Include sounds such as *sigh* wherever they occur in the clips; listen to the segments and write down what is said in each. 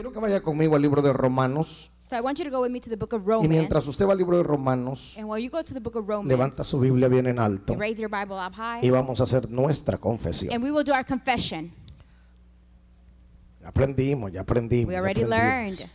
Quiero que vaya conmigo al libro de Romanos. So I want you to go with me to the book of Y Romans. mientras usted va al libro de Romanos, And while you go to the book of Romans, levanta su Biblia bien en alto and raise your Bible up high, y vamos a hacer nuestra confesión. and we will do our confession. Aprendimos, ya aprendimos. We ya already aprendimos. learned.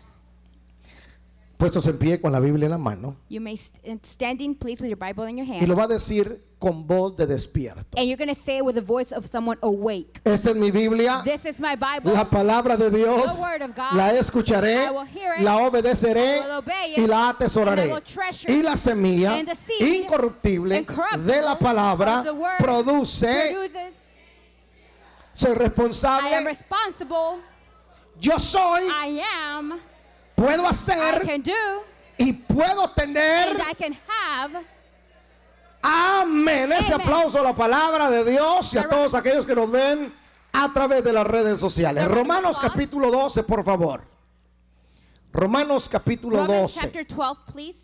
Puestos en pie con la Biblia en la mano. You may st- standing, please, with your Bible in your Y hand. lo va a decir con voz de despierto. And you're going to say it with the voice of someone awake. Esta es mi Biblia. This is my Bible. La palabra de Dios The word of God. la escucharé, I will hear it. la obedeceré I will obey it. y la And atesoraré. I will treasure Y la semilla And the seed incorruptible de la palabra of the word produce. Produces. Soy I am responsable. responsible. Yo soy, I am. Puedo I hacer can do. y puedo tener. And I can have. Amén. Ese Amen. aplauso a la palabra de Dios y a todos aquellos que nos ven a través de las redes sociales. The Romanos capítulo 12, por favor. Romanos capítulo Romans 12. chapter 12, please.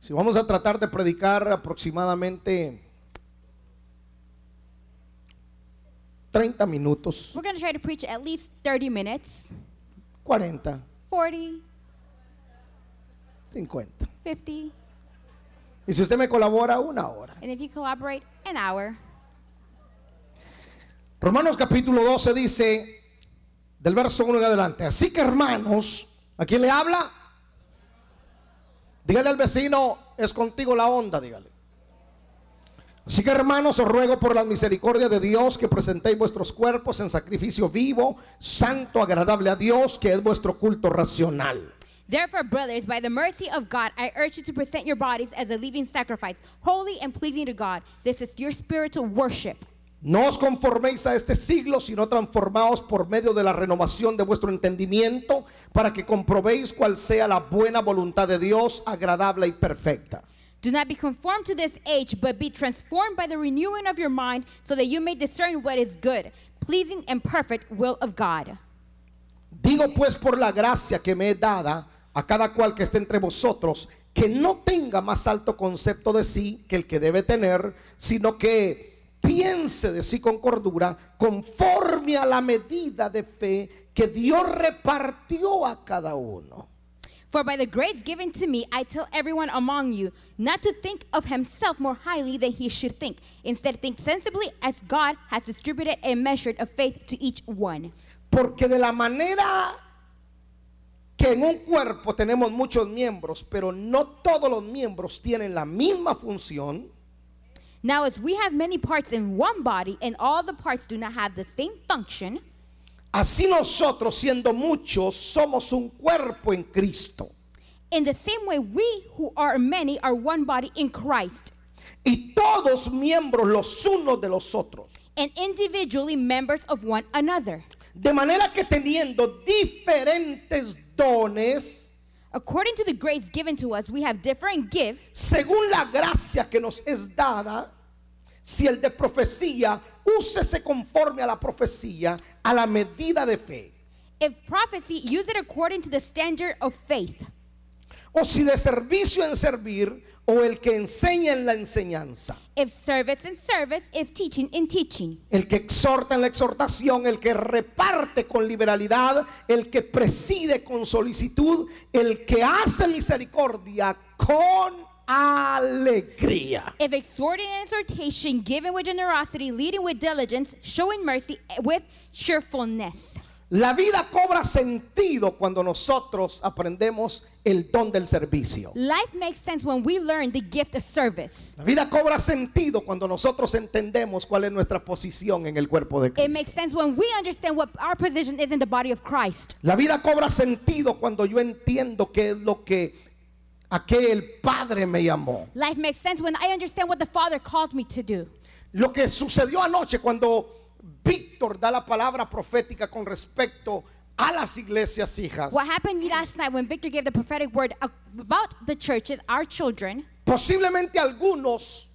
Si vamos a tratar de predicar aproximadamente 30 minutos, We're going to try to preach at least 30 minutes, 40, 40, 50. 50, Y si usted me colabora, una hora. and if you collaborate, an hour. Romanos capítulo 12 dice, del verso 1 en adelante, así que hermanos, ¿a quién le habla? Dígale al vecino, es contigo la onda, dígale. Así que hermanos, os ruego por la misericordia de Dios que presentéis vuestros cuerpos en sacrificio vivo, santo, agradable a Dios, que es vuestro culto racional. Therefore, brothers, by the mercy of God, I urge you to present your bodies as a living sacrifice, holy and pleasing to God. This is your spiritual worship. No os conforméis a este siglo, sino transformaos por medio de la renovación de vuestro entendimiento, para que comprobéis cuál sea la buena voluntad de Dios, agradable y perfecta. Do not be conformed to this age, but be transformed by the renewing of your mind, so that you may discern what is good, pleasing, and perfect will of God. Digo pues por la gracia que me he dada a cada cual que esté entre vosotros, que no tenga más alto concepto de sí que el que debe tener, sino que piense de sí con cordura, conforme a la medida de fe que Dios repartió a cada uno. For by the grace given to me, I tell everyone among you not to think of himself more highly than he should think. Instead, think sensibly as God has distributed a measure of faith to each one. Porque de la manera que en un cuerpo tenemos muchos miembros, pero no todos los miembros tienen la misma función, Now, as we have many parts in one body, and all the parts do not have the same function, así nosotros siendo muchos somos un cuerpo en Cristo. in the same way, we who are many are one body in Christ, Y todos miembros los unos de los otros. and individually members of one another. De manera que teniendo diferentes dones, According to the grace given to us, we have different gifts. según la gracia que nos es dada, si el de profecía, úsese conforme a la profecía, a la medida de fe. If prophecy, use it according to the standard of faith. O si de servicio en servir, o el que enseña en la enseñanza. If service in service, if teaching in teaching. El que exhorta en la exhortación, el que reparte con liberalidad, el que preside con solicitud, el que hace misericordia con alegría. If exhorting and exhortation, given with generosity, leading with diligence, showing mercy with cheerfulness. La vida cobra sentido cuando nosotros aprendemos el don del servicio. Life makes sense when we learn the gift of service. La vida cobra sentido cuando nosotros entendemos cuál es nuestra posición en el cuerpo de It Cristo. makes sense when we understand what our position is in the body of Christ. La vida cobra sentido cuando yo entiendo qué es lo que a qué el Padre me llamó. Life makes sense when I understand what the Father called me to do. Lo que sucedió anoche cuando Víctor da la palabra profética con respecto a las iglesias hijas. What happened last night when Victor gave the prophetic word about the churches, our children, Posiblemente algunos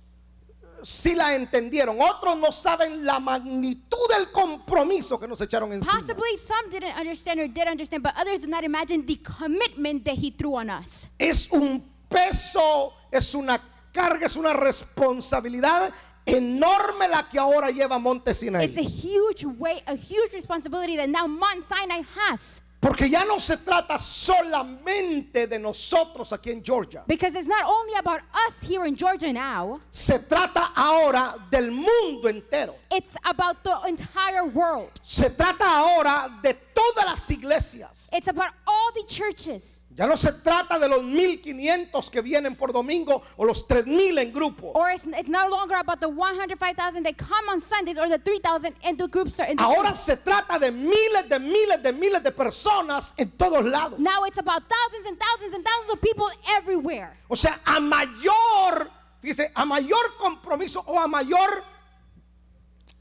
sí la entendieron, otros no saben la magnitud del compromiso que nos echaron encima. possibly some didn't understand or did understand, but others did not imagine the commitment that He threw on us. Es un peso, es una carga, es una responsabilidad enorme la que ahora lleva Monte It's a huge weight, a huge responsibility that now Mount Sinai has. Porque ya no se trata solamente de nosotros aquí en Georgia. Because it's not only about us here in Georgia now, Se trata ahora del mundo entero. it's about the entire world. Se trata ahora de todas las iglesias. It's about the churches. Ya no se trata de los 1500 que vienen por domingo o los 3000 en grupo. Or it's, it's no longer about the 105,000 that come on Sundays or the 3,000 in the groups. Or in the Ahora streets. se trata de miles de miles de miles de personas en todos lados. Now it's about thousands and thousands and thousands of people everywhere. O sea, a mayor, fíjese, a mayor compromiso o a mayor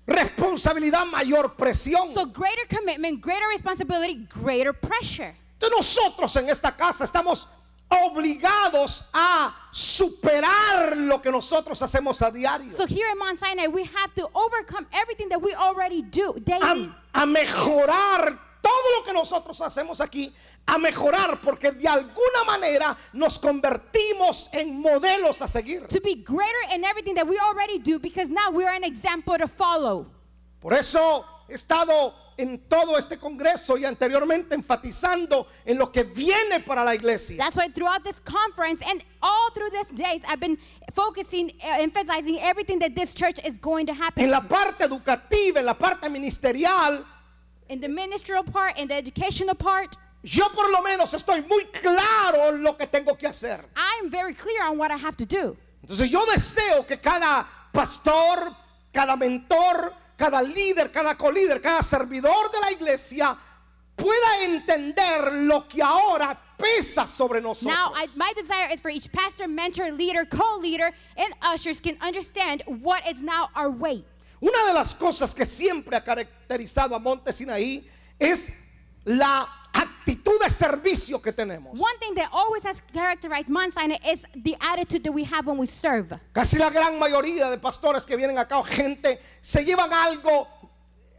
responsabilidad, mayor presión. So greater commitment, greater responsibility, greater pressure. Entonces nosotros en esta casa estamos obligados a superar lo que nosotros hacemos a diario. So here in Mount Sinai, we have to overcome everything that we already do daily. a, a mejorar todo lo que nosotros hacemos aquí, a mejorar porque de alguna manera nos convertimos en modelos a seguir. to be greater in everything that we already do because now we are an example to follow. Por eso he estado en todo este congreso y anteriormente enfatizando en lo que viene para la iglesia. That's why throughout this conference and all through these days, I've been focusing, uh, emphasizing everything that this church is going to happen. En la parte educativa, en la parte ministerial, in the ministerial part, in the educational part, yo por lo menos estoy muy claro en lo que tengo que hacer. I'm very clear on what I have to do. Entonces yo deseo que cada pastor, cada mentor, cada líder, cada colíder, cada servidor de la iglesia pueda entender lo que ahora pesa sobre nosotros. Now, I, my desire is for each pastor, mentor, leader, co-leader, and ushers can understand what is now our weight. Una de las cosas que siempre ha caracterizado a Monte Sinaí es la actitud de servicio que tenemos. One thing that always has characterized Mount Sinai is the attitude that we have when we serve. Casi la gran mayoría de pastores que vienen acá gente se llevan algo,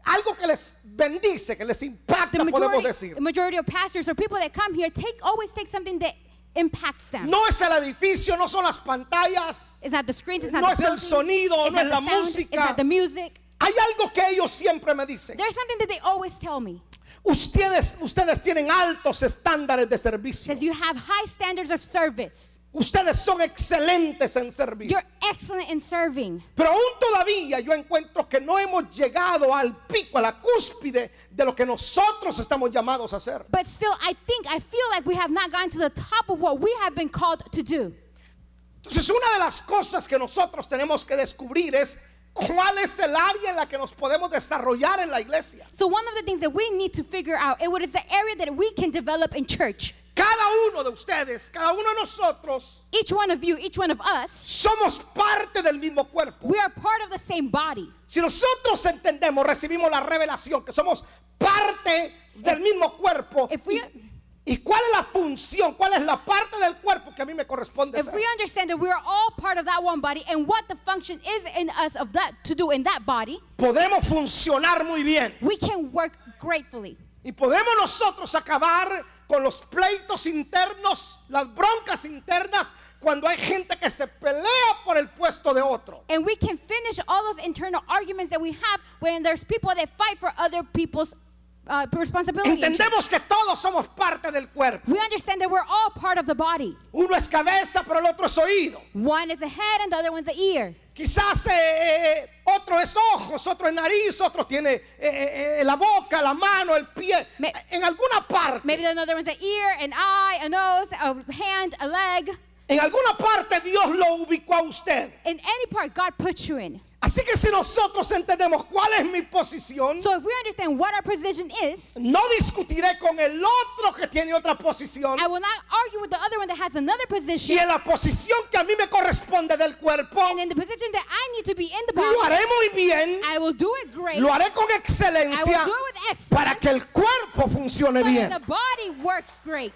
algo que les bendice, que les impacta, The podemos majority, decir. the majority of pastors or people that come here take always take something that impacts them. No es el edificio, no son las pantallas, It's not the screens, it's not No the es el building, sonido, no es la sound, música. it's not the music. Hay algo que ellos siempre me dicen. There's something that they always tell me. Ustedes, ustedes tienen altos estándares de servicio. Says you have high standards of service. Ustedes son excelentes en servir. You're excellent in serving. Pero aún todavía yo encuentro que no hemos llegado al pico, a la cúspide de lo que nosotros estamos llamados a hacer. But still, I think, I feel like we have not gotten to the top of what we have been called to do. Entonces una de las cosas que nosotros tenemos que descubrir es cuál es el área en la que nos podemos desarrollar en la iglesia. So one of the things that we need to figure out, it what is the area that we can develop in church. Cada uno de ustedes, cada uno de nosotros, Each one of you, each one of us, somos parte del mismo cuerpo. we are part of the same body. Si nosotros entendemos, recibimos la revelación que somos parte del mismo cuerpo. if we- y, cuál es la función? ¿Cuál es la parte del cuerpo que a mí me corresponde If we understand that we are all part of that one body and what the function is in us of that to do in that body, Podremos funcionar muy bien. we can work gratefully. Y podemos nosotros acabar con los pleitos internos, las broncas internas, cuando hay gente que se pelea por el puesto de otro. And we can finish all those internal arguments that we have when there's people that fight for other people's uh, responsibility. Entendemos que todos somos parte del cuerpo. We understand that we're all part of the body. Uno es cabeza, pero el otro es oído. One is the head and the other one's the ear. Quizás eh, eh, otro es ojos, otro es nariz, otro tiene eh, eh, eh, la boca, la mano, el pie. Me- en alguna parte, Maybe another one's an ear, an eye, a nose, a hand, a leg. en alguna parte Dios lo ubicó a usted. In any part God puts you in. Así que si nosotros entendemos cuál es mi posición, So if we understand what our position is, no discutiré con el otro que tiene otra posición. I will not argue with the other one that has another Y position. en la posición que a mí me corresponde del cuerpo, And in the position that I need to be in the lo haré muy bien, I will do it great. lo haré con I excelencia will do it with excellence. para que el cuerpo funcione so bien. the body works great.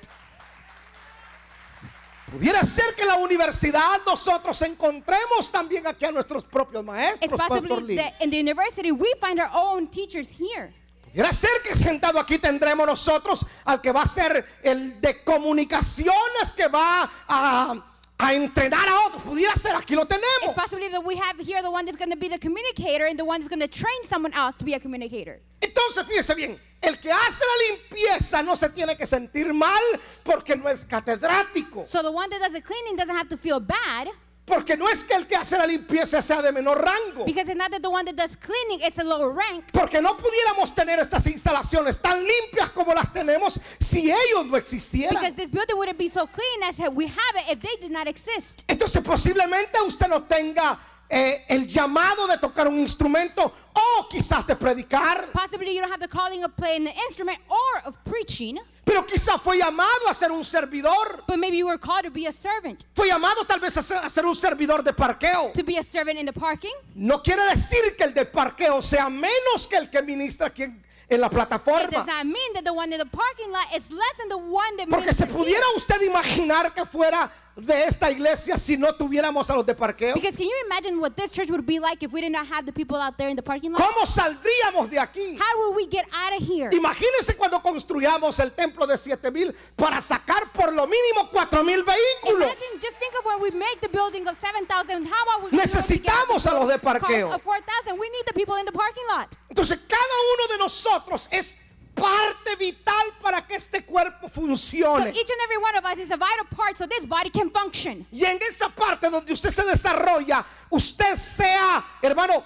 Pudiera ser que en la universidad nosotros encontremos también aquí a nuestros propios It's maestros, Pastor possibly Lee. that in the university we find our own teachers here. Pudiera ser que sentado aquí tendremos nosotros al que va a ser el de comunicaciones, que va a, a entrenar a otros. Pudiera ser, aquí lo It's tenemos. possibly that we have here the one that's going to be the communicator and the one that's going to train someone else to be a communicator. Entonces, fíjese bien, el que hace la limpieza no se tiene que sentir mal porque no es catedrático. So the one that does the cleaning doesn't have to feel bad Porque no es que el que hace la limpieza sea de menor rango. because it's not that the one that does cleaning is a lower rank. Porque no pudiéramos tener estas instalaciones tan limpias como las tenemos si ellos no existieran. Because this building wouldn't be so clean as we have it if they did not exist. Entonces posiblemente usted no tenga eh, el llamado de tocar un instrumento o quizás de predicar, Possibly you don't have the calling of playing the instrument or of preaching, pero quizás fue llamado a ser un servidor. but maybe you were called to be a servant. Fue llamado tal vez a ser, a ser un servidor de parqueo. To be a servant in the parking. No quiere decir que el de parqueo sea menos que el que ministra aquí en, la plataforma. not mean that the one in the parking lot is less than the one that Porque se pudiera usted imaginar que fuera de esta iglesia si no tuviéramos a los de parqueo. Because can you imagine what this church would be like if we did not have the people out there in the parking lot? ¿Cómo saldríamos de aquí? How would we get out of here? Imagínense cuando construyamos el templo de 7000 para sacar por lo mínimo 4000 vehículos. Imagine, just think of when we make the building of 7,000. How about we Necesitamos a los de parqueo. Of 4,000. We need the people in the parking lot. Entonces cada uno de nosotros es parte vital para que este cuerpo So funcione. each and every one of us is a vital part so this body can function. Y en esa parte donde usted se desarrolla, usted sea, hermano,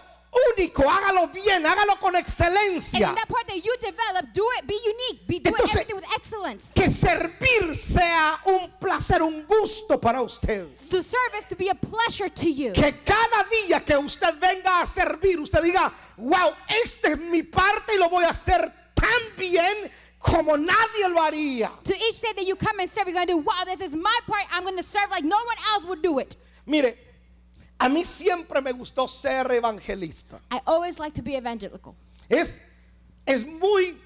único, hágalo bien, hágalo con And excelencia. in that part that you develop, do it, be unique, be, do it Entonces- everything with excellence. Que servir sea un placer, un gusto para usted. To serve is to be a pleasure to you. Que cada día que usted venga a servir, usted diga, wow, esta es mi parte y lo voy a hacer tan bien como nadie lo haría. To each day that you come and serve, you're going to do, wow, this is my part. I'm going to serve like no one else would do it. Mire, a mí siempre me gustó ser evangelista. I always like to be evangelical. Es, es muy,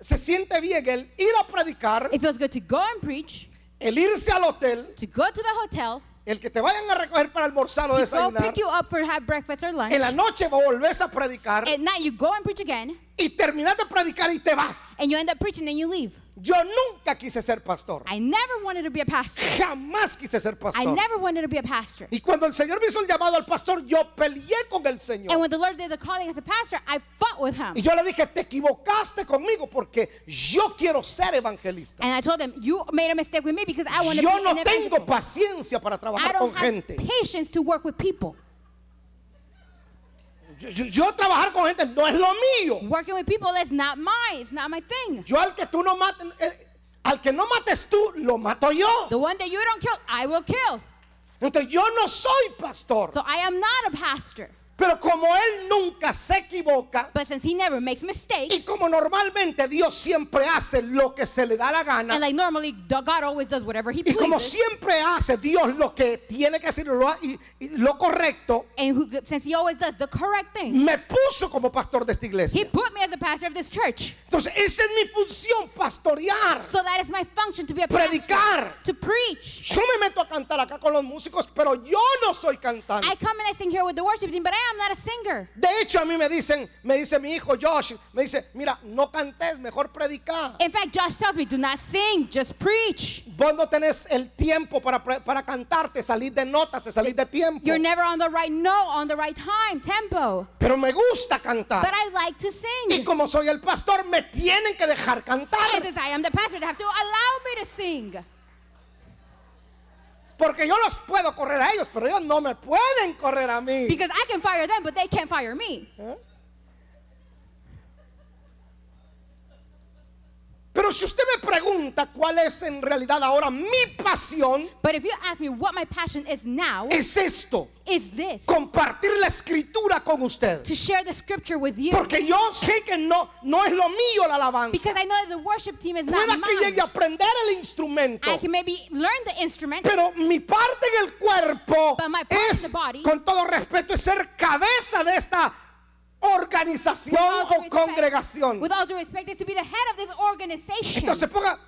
se siente bien el ir a predicar, It feels good to go and preach, el irse al hotel, to go to the hotel, el que te vayan a recoger para almorzar o go desayunar. pick you up for have breakfast or lunch. En la noche volvés a predicar At night, you go and preach again, y terminas de predicar y te vas. and you end up preaching and you leave. Yo nunca quise ser pastor. I never wanted to be a pastor. Jamás quise ser I pastor. never wanted to be a pastor. Y cuando el Señor me hizo el llamado al pastor, yo peleé con el And Señor. when the Lord did the calling as a pastor, I fought with him. Y yo le dije, te equivocaste conmigo porque yo quiero ser evangelista. And I told him, You made a mistake with me because I want to Yo be no an tengo paciencia para I trabajar don't con have gente. patience to work with people. Yo, yo- trabajar con gente no es lo mío. Working with people is not mine. It's not my thing. Yo al que tú no mates, eh, al que no mates tú, lo mato yo. The one that you don't kill, I will kill. Entonces yo no soy pastor. So I am not a pastor. Pero como él nunca se equivoca But since he never makes y mistakes, como normalmente Dios siempre hace lo que se le da la gana and like normally God always does whatever he y como pleases, siempre hace Dios lo que tiene que hacer lo, y- y lo correcto, and who, since he always does the correct thing, me puso como pastor de esta he iglesia. put me as the pastor of this church. Entonces esa es mi función, pastorear, So that is my function to be a pastor, predicar. to preach. Yo me meto a cantar acá con los músicos, pero yo no soy cantante. I come and I sing here with the worship team, but I am not a singer. De hecho, a mí me dicen, me dice mi hijo Josh, me dice, mira, no cantes, mejor predicar. In fact, Josh tells me, do not sing, just preach. Vos no tenés el tiempo para, para cantarte, salir de nota, te salís de tiempo. You're never on the right note, on the right time, tempo. Pero me gusta But cantar. I like to Y sing. como soy el pastor, me tienen que dejar And cantar. since I am the pastor, they have to allow me to sing. Porque yo los puedo correr a ellos, pero ellos no me pueden correr a mí. Because I can fire them, but they can't fire me. Pero si usted me pregunta cuál es en realidad ahora mi pasión, But if you ask me what my passion is now, es esto, is this compartir la escritura con usted. to share the scripture with you. Porque yo sé que no, no es lo mío la alabanza. Because I know that the worship team is not Pueda que mine. llegue a aprender el instrumento. I can maybe learn the instrument, Pero mi parte en el cuerpo But my part in es, the body- con todo respeto, es ser cabeza de esta organización o congregación. Entonces ponga,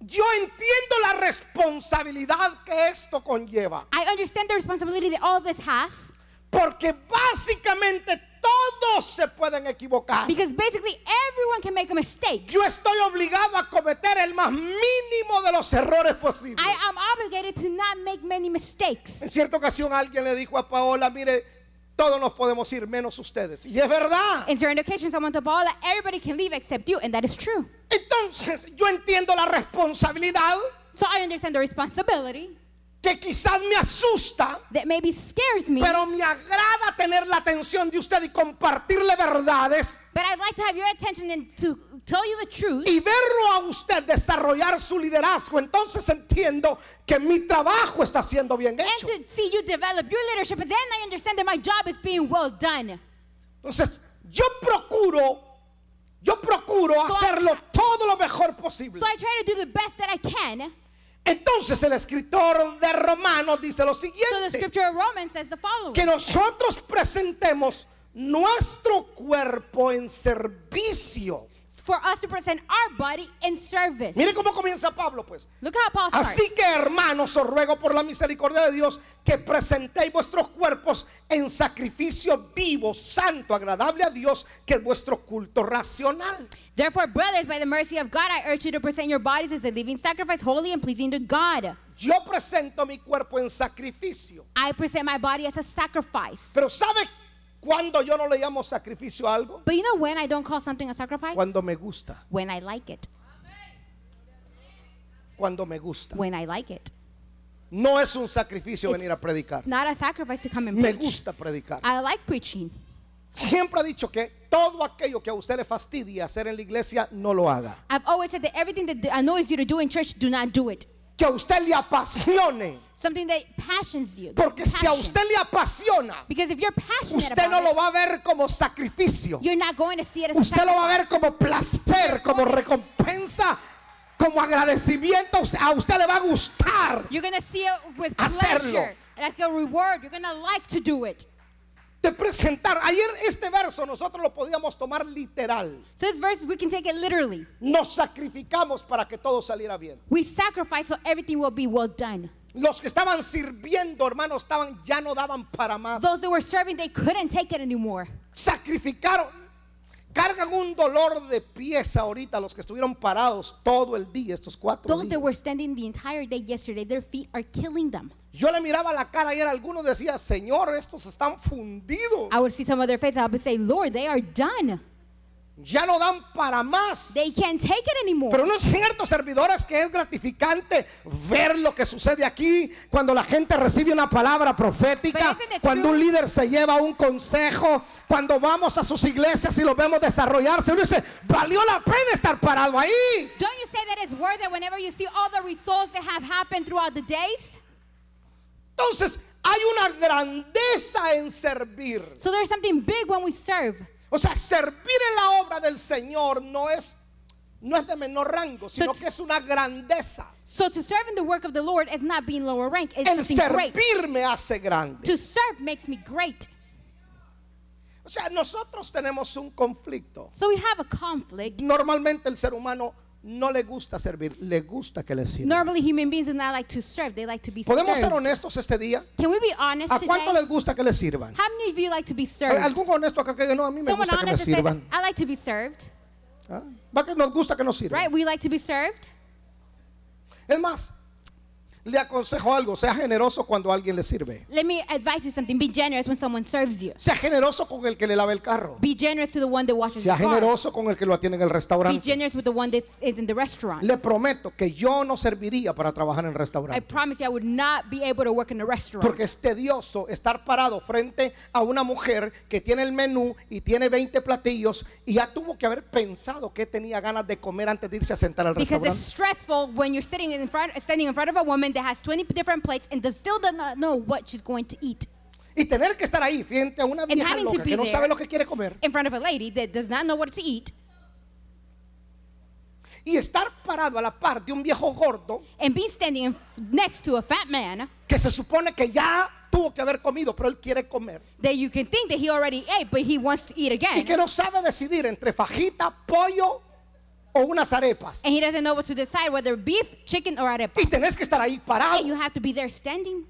yo entiendo la responsabilidad que esto conlleva. I understand the responsibility that all of this has Porque básicamente todos se pueden equivocar. Because basically everyone can make a mistake. Yo estoy obligado a cometer el más mínimo de los errores posibles. I am obligated to not make many mistakes. En cierta ocasión alguien le dijo a Paola, mire, todos nos podemos ir menos ustedes. Y es verdad. In certain occasions, someone told Paula, everybody can leave except you, and that is true. Entonces yo entiendo la responsabilidad So I understand the responsibility que quizás me asusta, that maybe scares me, pero me agrada tener la atención de usted y compartirle verdades but I'd like to have your attention and to tell you the truth. y verlo a usted desarrollar su liderazgo. Entonces entiendo que mi trabajo está siendo bien And hecho. to see you develop your leadership, and then I understand that my job is being well done. Entonces yo procuro, yo procuro So I hacerlo try- todo lo mejor posible. So I try to do the best that I can. Entonces el escritor de Romanos dice lo So the siguiente, scripture of Romans says the following. que nosotros presentemos nuestro cuerpo en servicio. For us to present our body in service. Mire cómo comienza Pablo, pues. Look how Paul starts. Así que hermanos, os ruego por la misericordia de Dios que presentéis vuestros cuerpos en sacrificio vivo, santo, agradable a Dios, que es vuestro culto racional. Therefore, brothers, by the mercy of God, I urge you to present your bodies as a living sacrifice, holy and pleasing to God. Yo presento mi cuerpo en sacrificio. I present my body as a sacrifice. Pero ¿sabe cuándo yo no le llamo sacrificio a algo? But you know when I don't call something a sacrifice? Cuando me gusta, When I like it. cuando me gusta. When I like it. No es un sacrificio venir a predicar. Not a sacrifice to come and Me preach. gusta predicar. I like preaching. Siempre ha dicho que todo aquello que a usted le fastidia hacer en la iglesia, no lo haga. I've always said that everything that annoys you to do in church, do not do it. Que a usted le apasione. Something that passions you. Porque si a passion. usted le apasiona, Because if you're passionate usted no lo va a ver como sacrificio. you're not going to see it as Usted lo va a ver como placer, como recompensa, como agradecimiento. A usted le va a gustar You're to see it with Hacerlo. pleasure. And as a reward, you're going to like to do it. de presentar. Ayer este verso nosotros lo podíamos tomar literal. So this verse, we can take it literally. Nos sacrificamos para que todo saliera bien. We sacrifice so everything will be well done. Los que estaban sirviendo, hermanos, estaban ya no daban para más. Those that were serving, they couldn't take it anymore. Sacrificaron. Cargan un dolor de pies ahorita los que estuvieron parados todo el día, estos cuatro Those that días. were standing the entire day yesterday, their feet are killing them. Yo le miraba la cara y era algunos decía, Señor, estos están fundidos. I would see some of their faces. I would say, Lord, they are done. Ya no dan para más. They can't take it anymore. Pero no es cierto, servidores, que es gratificante ver lo que sucede aquí cuando la gente recibe una palabra profética, cuando un líder se lleva un consejo, cuando vamos a sus iglesias y los vemos desarrollarse. Uno dice, valió la pena estar parado ahí. Don't you say that it's worth it whenever you see all the results that have happened throughout the days? Entonces, hay una grandeza en servir. So there's something big when we serve. O sea, servir en la obra del Señor no es, no es de menor rango, sino So- que es una grandeza. So to serve in the work of the Lord is not being lower rank. It's El great. servir me hace grande. To serve makes me great. O sea, nosotros tenemos un conflicto. So we have a conflict. Normalmente el ser humano no le gusta servir, le gusta que le sirvan. Normally human beings do not like to serve. They like to be ¿Podemos ser served. honestos este día? Can we be honest ¿A today? cuánto les gusta que le sirvan? How many of you like to be ¿Hay served? ¿Algún honesto acá que diga, no, a mí me Someone gusta que me honest that says, sirvan? I like to be served. ¿Ah? ¿Va que nos gusta que nos sirvan? Right? We like to be served. Es más, le aconsejo algo, sea generoso cuando alguien le sirve. Let me advise you something. Be generous when someone serves you. Sea generoso con el que le lava el carro. Be generous to the one that washes Sea the car. generoso con el que lo atiende en el Be restaurante. generous with the one that is in the restaurant. Le prometo que yo no serviría para trabajar en I restaurante. promise you I would not be able to work in a restaurant. Porque es tedioso estar parado frente a una mujer que tiene el menú y tiene 20 platillos y ya tuvo que haber pensado que tenía ganas de comer antes de irse a sentar al Because it's restaurante. stressful when you're sitting in front, standing in front of a woman that has 20 different plates and still does not know what she's going to eat. Y tener que estar ahí frente a una vieja loca be que no sabe lo que quiere comer In front of a lady that does not know what to eat y estar parado a la par de un viejo gordo and be standing in, next to a fat man que se supone que ya tuvo que haber comido, pero él quiere comer. that you can think that he already ate, but he wants to eat Y again. que no sabe decidir entre fajita, pollo o unas arepas. And he doesn't know what to decide whether beef, chicken, or arepa. Y tenés que estar ahí parado. And you have to be there standing.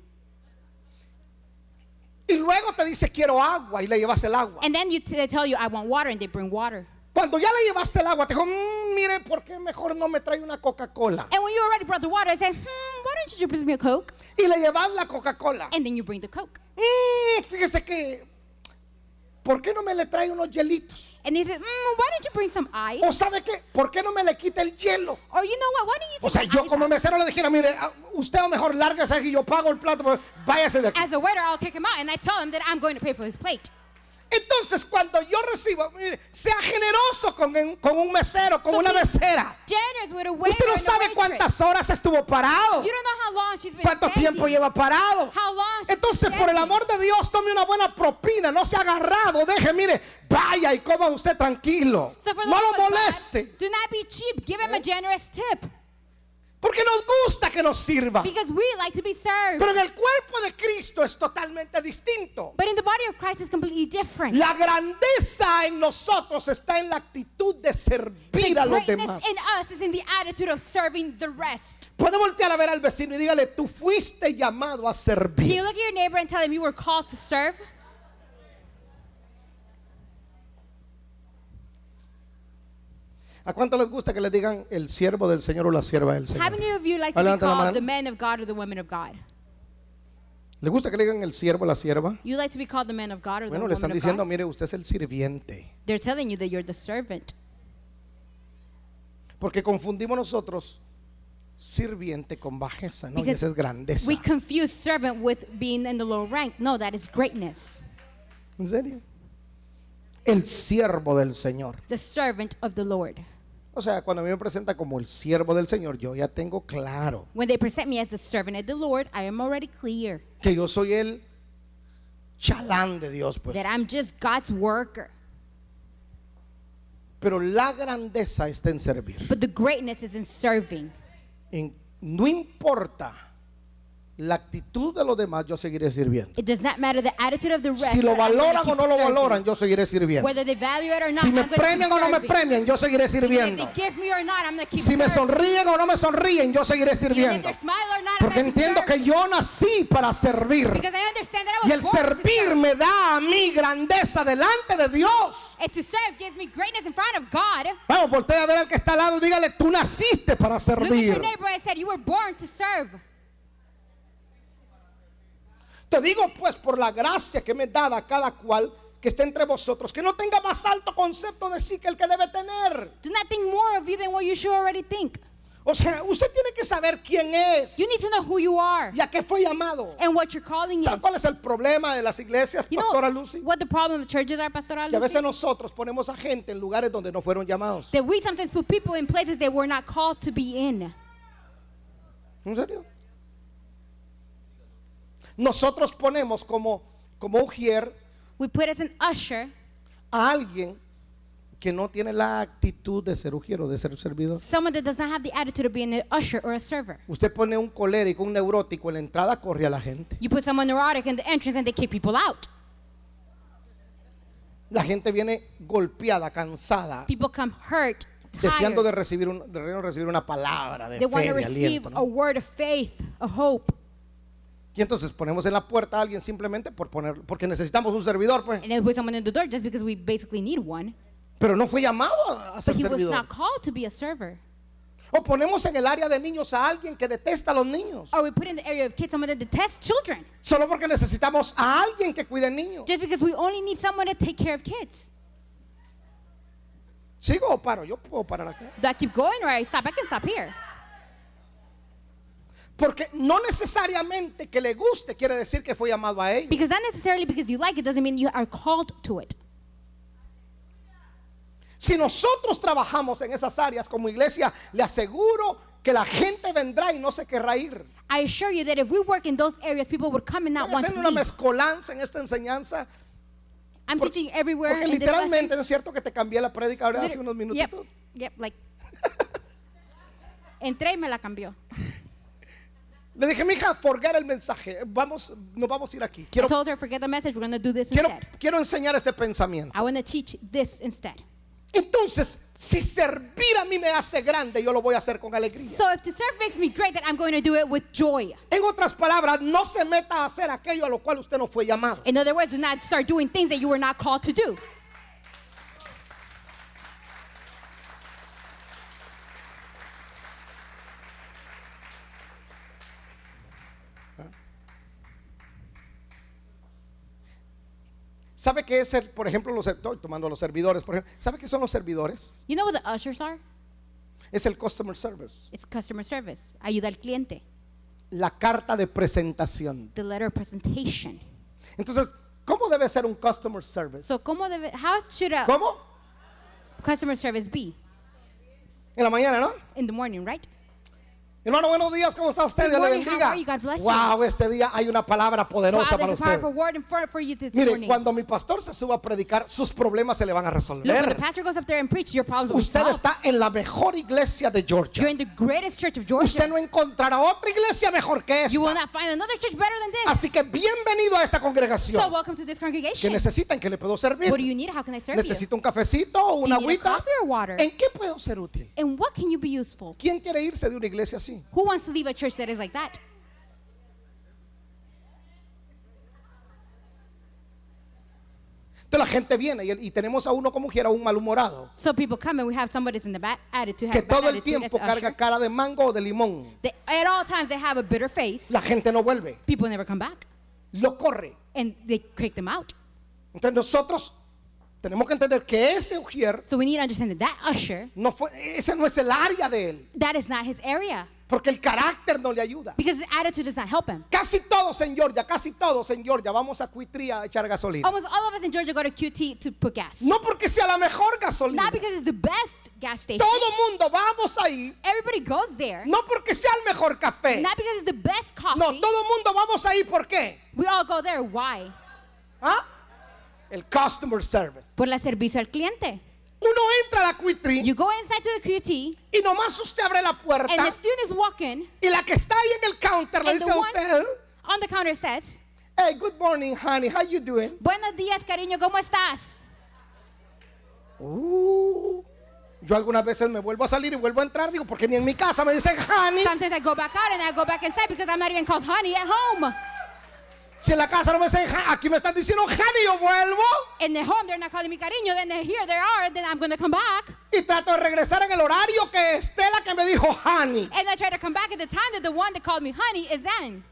Y luego te dice quiero agua y le llevas el agua. And then you they tell you, I want water, and they bring water. Cuando ya le llevaste el agua, te dijo, "Mm, mire, ¿por qué mejor no me trae una Coca-Cola? And when you already brought the water, I say, hmm, why don't you just bring me a Coke? Y le llevas la Coca-Cola. And then you bring the Coke. "Mm, fíjese que, ¿por qué no me le trae unos hielitos? And he mm, why don't you bring some ice? O sabe qué, ¿por qué no me le quita el hielo? Or you know what, why don't you O sea, yo ice como out? mesero le dijera, mire, a- usted lo mejor lárgase y yo pago el plato, pero váyase de aquí. As a waiter, I'll kick him out, and I tell him that I'm going to pay for his plate. Entonces, cuando yo recibo, mire, sea generoso con, un- con un mesero, con So una mesera. Usted no sabe cuántas horas estuvo parado, You don't know how long she's been cuánto tiempo lleva parado. Entonces, por el amor de Dios, tome una buena propina, no sea agarrado, deje, mire, vaya y coma usted tranquilo. So No lo God, moleste, do not be cheap. Give him a generous tip. Porque nos gusta que nos sirva. Because we like to be served. Pero en el cuerpo de Cristo es totalmente distinto. But in the body of Christ, it's completely different. La grandeza en nosotros está en la actitud de servir a los Greatness demás. in us is in the attitude of serving the rest. Puede voltear a ver al vecino y dígale, tú fuiste llamado a Can servir. you look at your neighbor and tell him you were called to serve? ¿A cuánto les gusta que le digan el siervo del Señor o la sierva del How Señor? many of you like to be Levanta la called mano. the men of God or the women of God? ¿Le gusta que le digan el siervo o la sierva? You like to be called the man of God or the Bueno, le woman están of diciendo, God? mire, usted es el sirviente. They're telling you that you're the servant. Porque confundimos nosotros sirviente con bajeza, ¿no? Y Because esa es grandeza. We confuse servant with being in the low rank. No, that is greatness. ¿En serio? El siervo del Señor. The servant of the Lord. O sea, cuando a mí me presenta como el siervo del Señor, yo ya tengo claro When they present me as the servant of the Lord, I am already clear que yo soy el chalán de Dios, pues. that I'm just God's worker. Pero la grandeza está en servir. But the greatness is in serving. En- no importa la actitud de los demás, yo seguiré sirviendo. It does not matter the attitude of the rest. Si lo valoran o no lo serving. valoran, yo seguiré sirviendo. Whether they value it or not, Si me I'm premian o no me premian, yo seguiré Even if sirviendo. they give me or not, I'm keep Si me serving. sonríen o no me sonríen, yo seguiré if sirviendo. or not, Porque entiendo que yo nací para servir. Because I understand that I Y el servir me da a mí grandeza delante de Dios. Me. Vamos, voltea a ver al que está al lado y dígale, tú naciste para Look at your servir. neighbor and said, You were born to serve. Te digo pues por la gracia que me da a cada cual que esté entre vosotros, que no tenga más alto concepto de sí que el que debe tener. Do not think more of you than what you should already think. O sea, usted tiene que saber quién es You need to know who you are y a qué fue llamado. and what your calling is. ¿Sabe cuál es el problema de las iglesias, You Pastora know Lucy? what the problem of churches are, Pastoral Que a veces Lucy? nosotros ponemos a gente en lugares donde no fueron llamados. That we sometimes put people in places they were not called to be in. ¿En serio? Nosotros ponemos como, como ujier We put as an usher a alguien que no tiene la actitud de ser ujier o de ser servidor. someone that does not have the attitude of being an usher or a server. Usted pone un colérico, un neurótico en la entrada, corre a la gente. You put someone neurotic in the entrance and they kick people out. La gente viene golpeada, cansada, People come hurt, deseando de tired. recibir, un- de recibir una palabra de They want fe, to de receive aliento. a ¿no? word of faith, a hope. Y entonces ponemos en la puerta a alguien simplemente por poner, porque necesitamos un servidor, pues. And then we put someone in the door just because we basically need one. Pero no fue llamado a ser But he was servidor. not called to be a server. O ponemos en el área de niños a alguien que detesta a los niños. Or we put in the area of kids someone that detests children. Solo porque necesitamos a alguien que cuide niños. Just because we only need someone to take care of kids. ¿Sigo o paro? Yo puedo parar acá. Do I keep going or I stop? I can stop here. Porque no necesariamente que le guste quiere decir que fue llamado a ello. Because not necessarily because you like it doesn't mean you are called to it. Si nosotros trabajamos en esas áreas como iglesia, le aseguro que la gente vendrá y no se querrá ir. I assure you that if we work in those areas, people would come and not want to una leave. mezcolanza en esta enseñanza. I'm por- teaching everywhere. Porque in this literalmente, ¿no es cierto que te cambié la prédica ahora hace unos Yep, minutitos? yep, like. *laughs* Entré y me la cambió. Le dije, mija, forget el mensaje. Vamos, nos vamos a ir aquí. I Quiero, told her, forget the message, we're going to do this quiero, instead. quiero enseñar este pensamiento. I want to teach this instead. Entonces, si servir a mí me hace grande, yo lo voy a hacer con alegría. So if to serve makes me great, then I'm going to do it with joy. En otras palabras, no se meta a hacer aquello a lo cual usted no fue llamado. In other words, do not start doing things that you were not called to do. ¿Sabe qué es, el, por ejemplo, los, estoy tomando los servidores, por ejemplo, ¿sabe qué son los servidores? You know what the ushers are? Es el customer service, It's customer service. Ayuda al cliente. la carta de presentación. The letter of presentation. Entonces, ¿cómo debe ser un customer service? So, ¿cómo debe, how should a ¿Cómo? customer service be? En la mañana, ¿no? In the morning, right? Hermano, buenos días, ¿cómo está usted? Dios le bendiga. Wow, este día hay una palabra Wow, poderosa para there's a usted. Mire, morning. cuando mi pastor se suba a predicar, sus problemas se le van a resolver. Usted está en la mejor iglesia de Georgia. You're in the greatest church of Georgia. Usted no encontrará otra iglesia mejor que You will esta. not find another church better than this. Así que bienvenido a esta So, congregación. welcome to this ¿Qué necesitan? ¿Qué le puedo servir? What do you need? How can I serve you? ¿Necesito un cafecito o una agüita? ¿En qué puedo ser útil? And what can you be useful? ¿Quién quiere irse de una iglesia así? Who wants to leave a church that is like that? Entonces la gente viene y, y tenemos a uno como quiera un malhumorado So people come and we have somebody that's in the bad attitude, que todo el tiempo the carga cara de mango o de limón. They, at all times they have a bitter face. La gente no vuelve, People never come back. lo corre. And they kick them out. Entonces nosotros tenemos que entender que ese ujier So we need to understand that that usher, no fue, ese no es el área de él, that is not his area. Porque el carácter no le ayuda. Because his attitude does not help him. Casi todos en Georgia, casi todos en Georgia vamos a Cuitría a echar gasolina. Almost all of us in Georgia go to QT to put gas. No porque sea la mejor gasolina. Not because it's the best gas station. Todo mundo vamos ahí, Everybody goes there. no porque sea el mejor café. Not because it's the best coffee. No, todo mundo vamos ahí, ¿por qué? We all go there. Why? ¿Ah? El customer service. Por la servicio al cliente. Uno entra a la Quitri You go inside to the QT, y nomás usted abre la puerta and the y la que está ahí en el counter le dice a usted, on the counter says, hey, good morning, honey, how you doing? Buenos días, cariño, ¿cómo estás? Uh, yo algunas veces me vuelvo a salir y vuelvo a entrar, digo, porque ni en mi casa me dicen honey. Sometimes I go back out and I go back inside because I'm not even called honey at home. Si en la casa no me dicen aquí me están diciendo honey, yo vuelvo In the home, they're not calling me cariño. Then they, here they are. Then I'm going to come back. y trato de regresar en el horario que esté la que me dijo honey. And I try to come back at the time that the one that called me honey is in.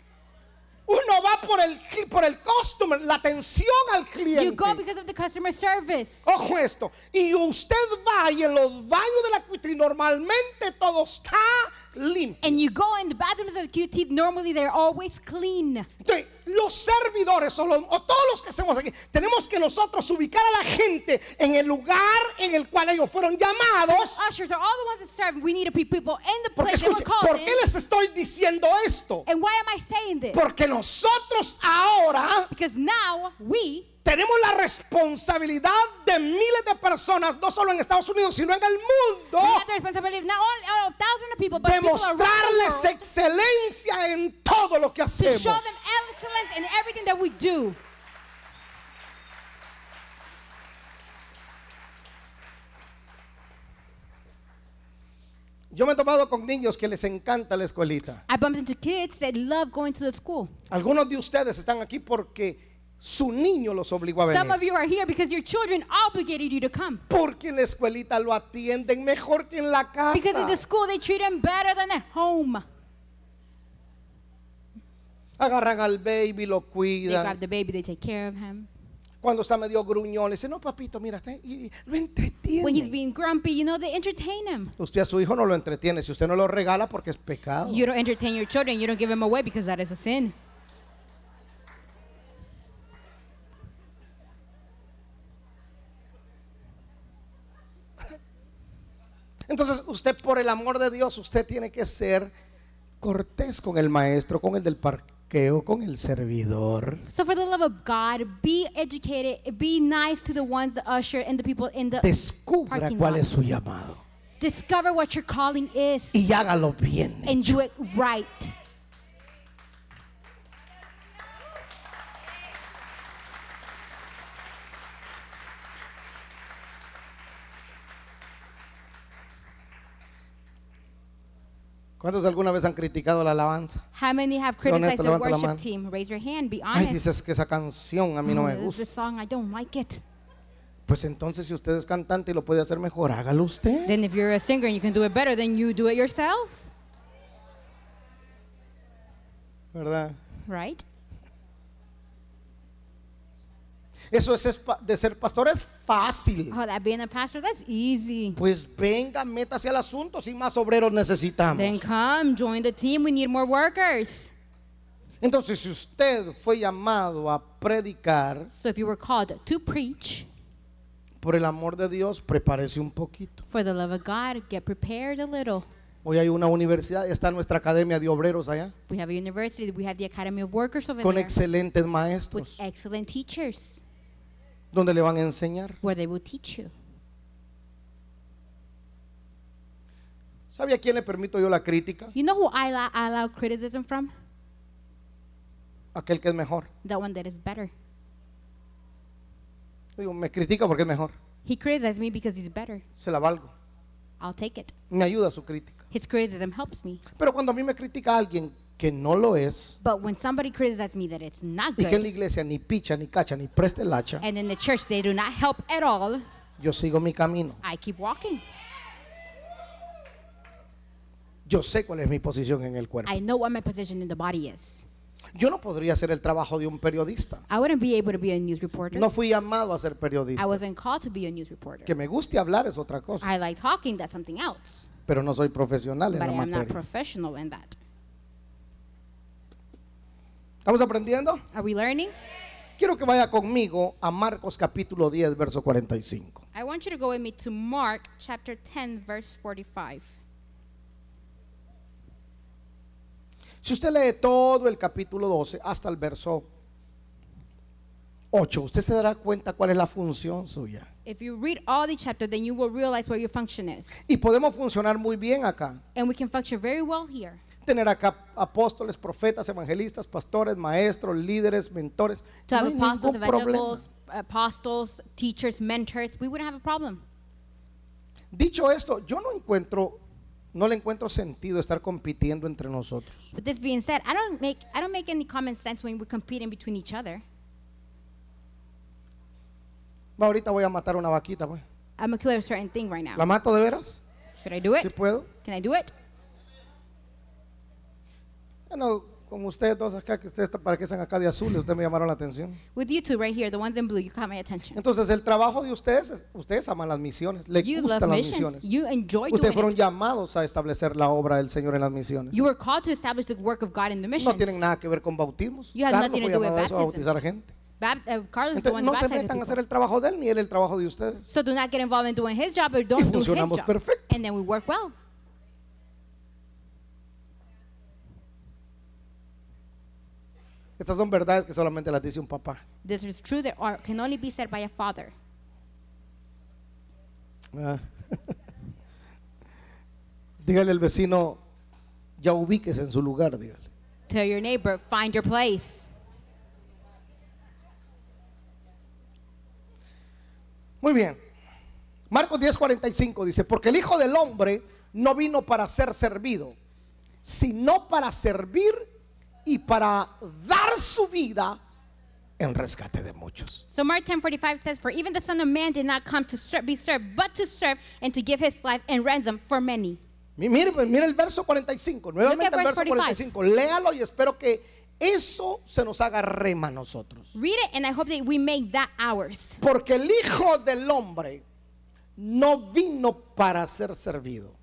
Uno va por el, por el customer, la atención al You go cliente. because of the customer service. Ojo esto. Y usted va y en los baños de la Quitri normalmente todo está limpio. And you go in the bathrooms of QT, normally they're always clean. Entonces, los servidores o, los- o todos los que hacemos aquí, tenemos que nosotros ubicar a la gente en el lugar en el cual ellos fueron llamados. Ushers are all the ones that serve. We need to be people in the Porque place they were escuche, called ¿por qué les estoy diciendo esto? And why am I saying this? Porque nosotros ahora Because now we tenemos la responsabilidad de miles de personas, no solo en Estados Unidos, sino en el mundo, but de mostrarles excelencia en todo lo que hacemos. them excellence in everything that we do. Yo me he tomado con niños que les encanta la escuelita. I bumped into kids that love going to the school. Algunos de ustedes están aquí porque su niño los obligó a Some of venir. you are here because your children obligated you to come. Porque en la escuelita lo atienden mejor que en la Because in the casa. school they treat them better than at home. Agarran al baby, lo They grab cuidan. the baby, they take care of him. Cuando está medio gruñón, le dice, no, papito, mira, y- y lo When he's entretiene. being grumpy, you know, they entertain him. Usted a su hijo no lo entretiene. Si usted no lo regala, porque es pecado. You don't entertain your children, you don't give them away because that is a sin. Entonces, usted, por el amor de Dios, usted tiene que ser cortés con el maestro, con el del parqueo, con el servidor. So for the love of God, be educated, be nice to the ones, the usher, and the people in the Descubra cuál lot. es su llamado Discover what your calling is y hágalo bien. and do it right. ¿Cuántos alguna vez han criticado la alabanza? How many have honesto, criticized the levanta la worship mano. team? Raise your hand. Be Ay, honest. dices que esa canción a mí no me "Oh, this gusta. song, I don't like it. Pues entonces si usted es cantante y lo puede hacer mejor, hágalo usted. Then if you're a singer and you can do it better, then you do it yourself, ¿Verdad? right? Eso es de ser pastor es fácil. Oh, that being a pastor, that's easy. Pues venga, métase al asunto, sin más obreros necesitamos. Then come, join the team. We need more workers. Entonces, si usted fue llamado a predicar, So if you were called to preach, por el amor de Dios, prepárese un poquito. for the love of God, get prepared a little. Hoy hay una universidad, está nuestra academia de obreros allá, We have a university. We have the Academy of Workers over con there excelentes with maestros, excellent teachers donde le van a enseñar. where they will teach you. ¿Sabe a quién le permito yo la crítica? You know who I allow, I allow criticism from? Aquel que es mejor. The one that is better. Digo, me critica porque es mejor. He criticizes me because he's better. Se la valgo. I'll take it. Me ayuda su crítica. His criticism helps me. Pero cuando a mí me critica alguien que no lo es, But when somebody criticizes me that it's not y que en la good, iglesia ni picha, ni cacha, ni preste el hacha, and in the church they do not help at all, yo sigo mi camino. I keep walking. Yo sé cuál es mi posición en el cuerpo. I know what my position in the body is. Yo no podría hacer el trabajo de un periodista. I wouldn't be able to be a news reporter. No fui llamado a ser periodista. I wasn't called to be a news reporter. Que me guste hablar es otra cosa, I like talking, that's something else. pero no soy profesional en But la I am not materia. professional in that. ¿Estamos aprendiendo? Are we learning? Quiero que vaya conmigo a Marcos capítulo 10, verso 45. I want you to go with me to Mark chapter 10, verse 45. Si usted lee todo el capítulo 12 hasta el verso 8, usted se dará cuenta cuál es la función suya. If you read all the chapter, then you will realize what your function is. Y podemos funcionar muy bien acá. And we can function very well here. Tener acá apóstoles, profetas, evangelistas, pastores, maestros, líderes, mentores. To No have hay apostles, ningún problema. evangelicals, apostles, teachers, mentors, we wouldn't have a problem. Dicho esto, yo no encuentro, no le encuentro sentido estar compitiendo entre nosotros. But this being said, I don't make I don't make any common sense when we're competing between each other. Va, ahorita voy a matar una vaquita, pues. I'm gonna kill a certain thing right now. ¿La mato de veras? Should I do it? ¿Sí puedo? Can I do it? Bueno, como ustedes dos acá, que ustedes parecen acá de azules, ustedes me llamaron la atención. With you two right here, the ones in blue, you caught my attention. Entonces, el trabajo de ustedes, es- ustedes aman las misiones, les You love gustan las missions. misiones. You enjoy Ustedes doing fueron it. llamados a establecer la obra del Señor en las misiones. You were called to establish the work of God in the missions. No tienen nada que ver con bautismos. You have Carlos nothing fue to do with llamado a eso, a baptism. bautizar gente. Bab- uh, Carlos is the Entonces, one no se baptizing metan a hacer people. el trabajo de él ni él el trabajo de ustedes. So do not get involved in doing his job or don't Y do his funcionamos job. perfecto. And then we work well. Estas son verdades que solamente las dice un papá. This is true that are, can only be said by a father. Ah. *laughs* dígale al vecino, ya ubíquese en su lugar, dígale. Tell your neighbor, find your place. Muy bien. Marcos 10:45 dice, porque el Hijo del Hombre no vino para ser servido, sino para servir y para dar su vida en rescate de muchos. So Mark 10:45 says, "For even the Son of Man did not come to ser- be served, but to serve and to give his life and ransom for many." Mi- Mire, pues, el verso 45, nuevamente el verso 45. 45. Léalo y espero que eso se nos haga rema a nosotros. Read it, and I hope that we make that ours. Porque el Hijo del Hombre no vino para ser servido,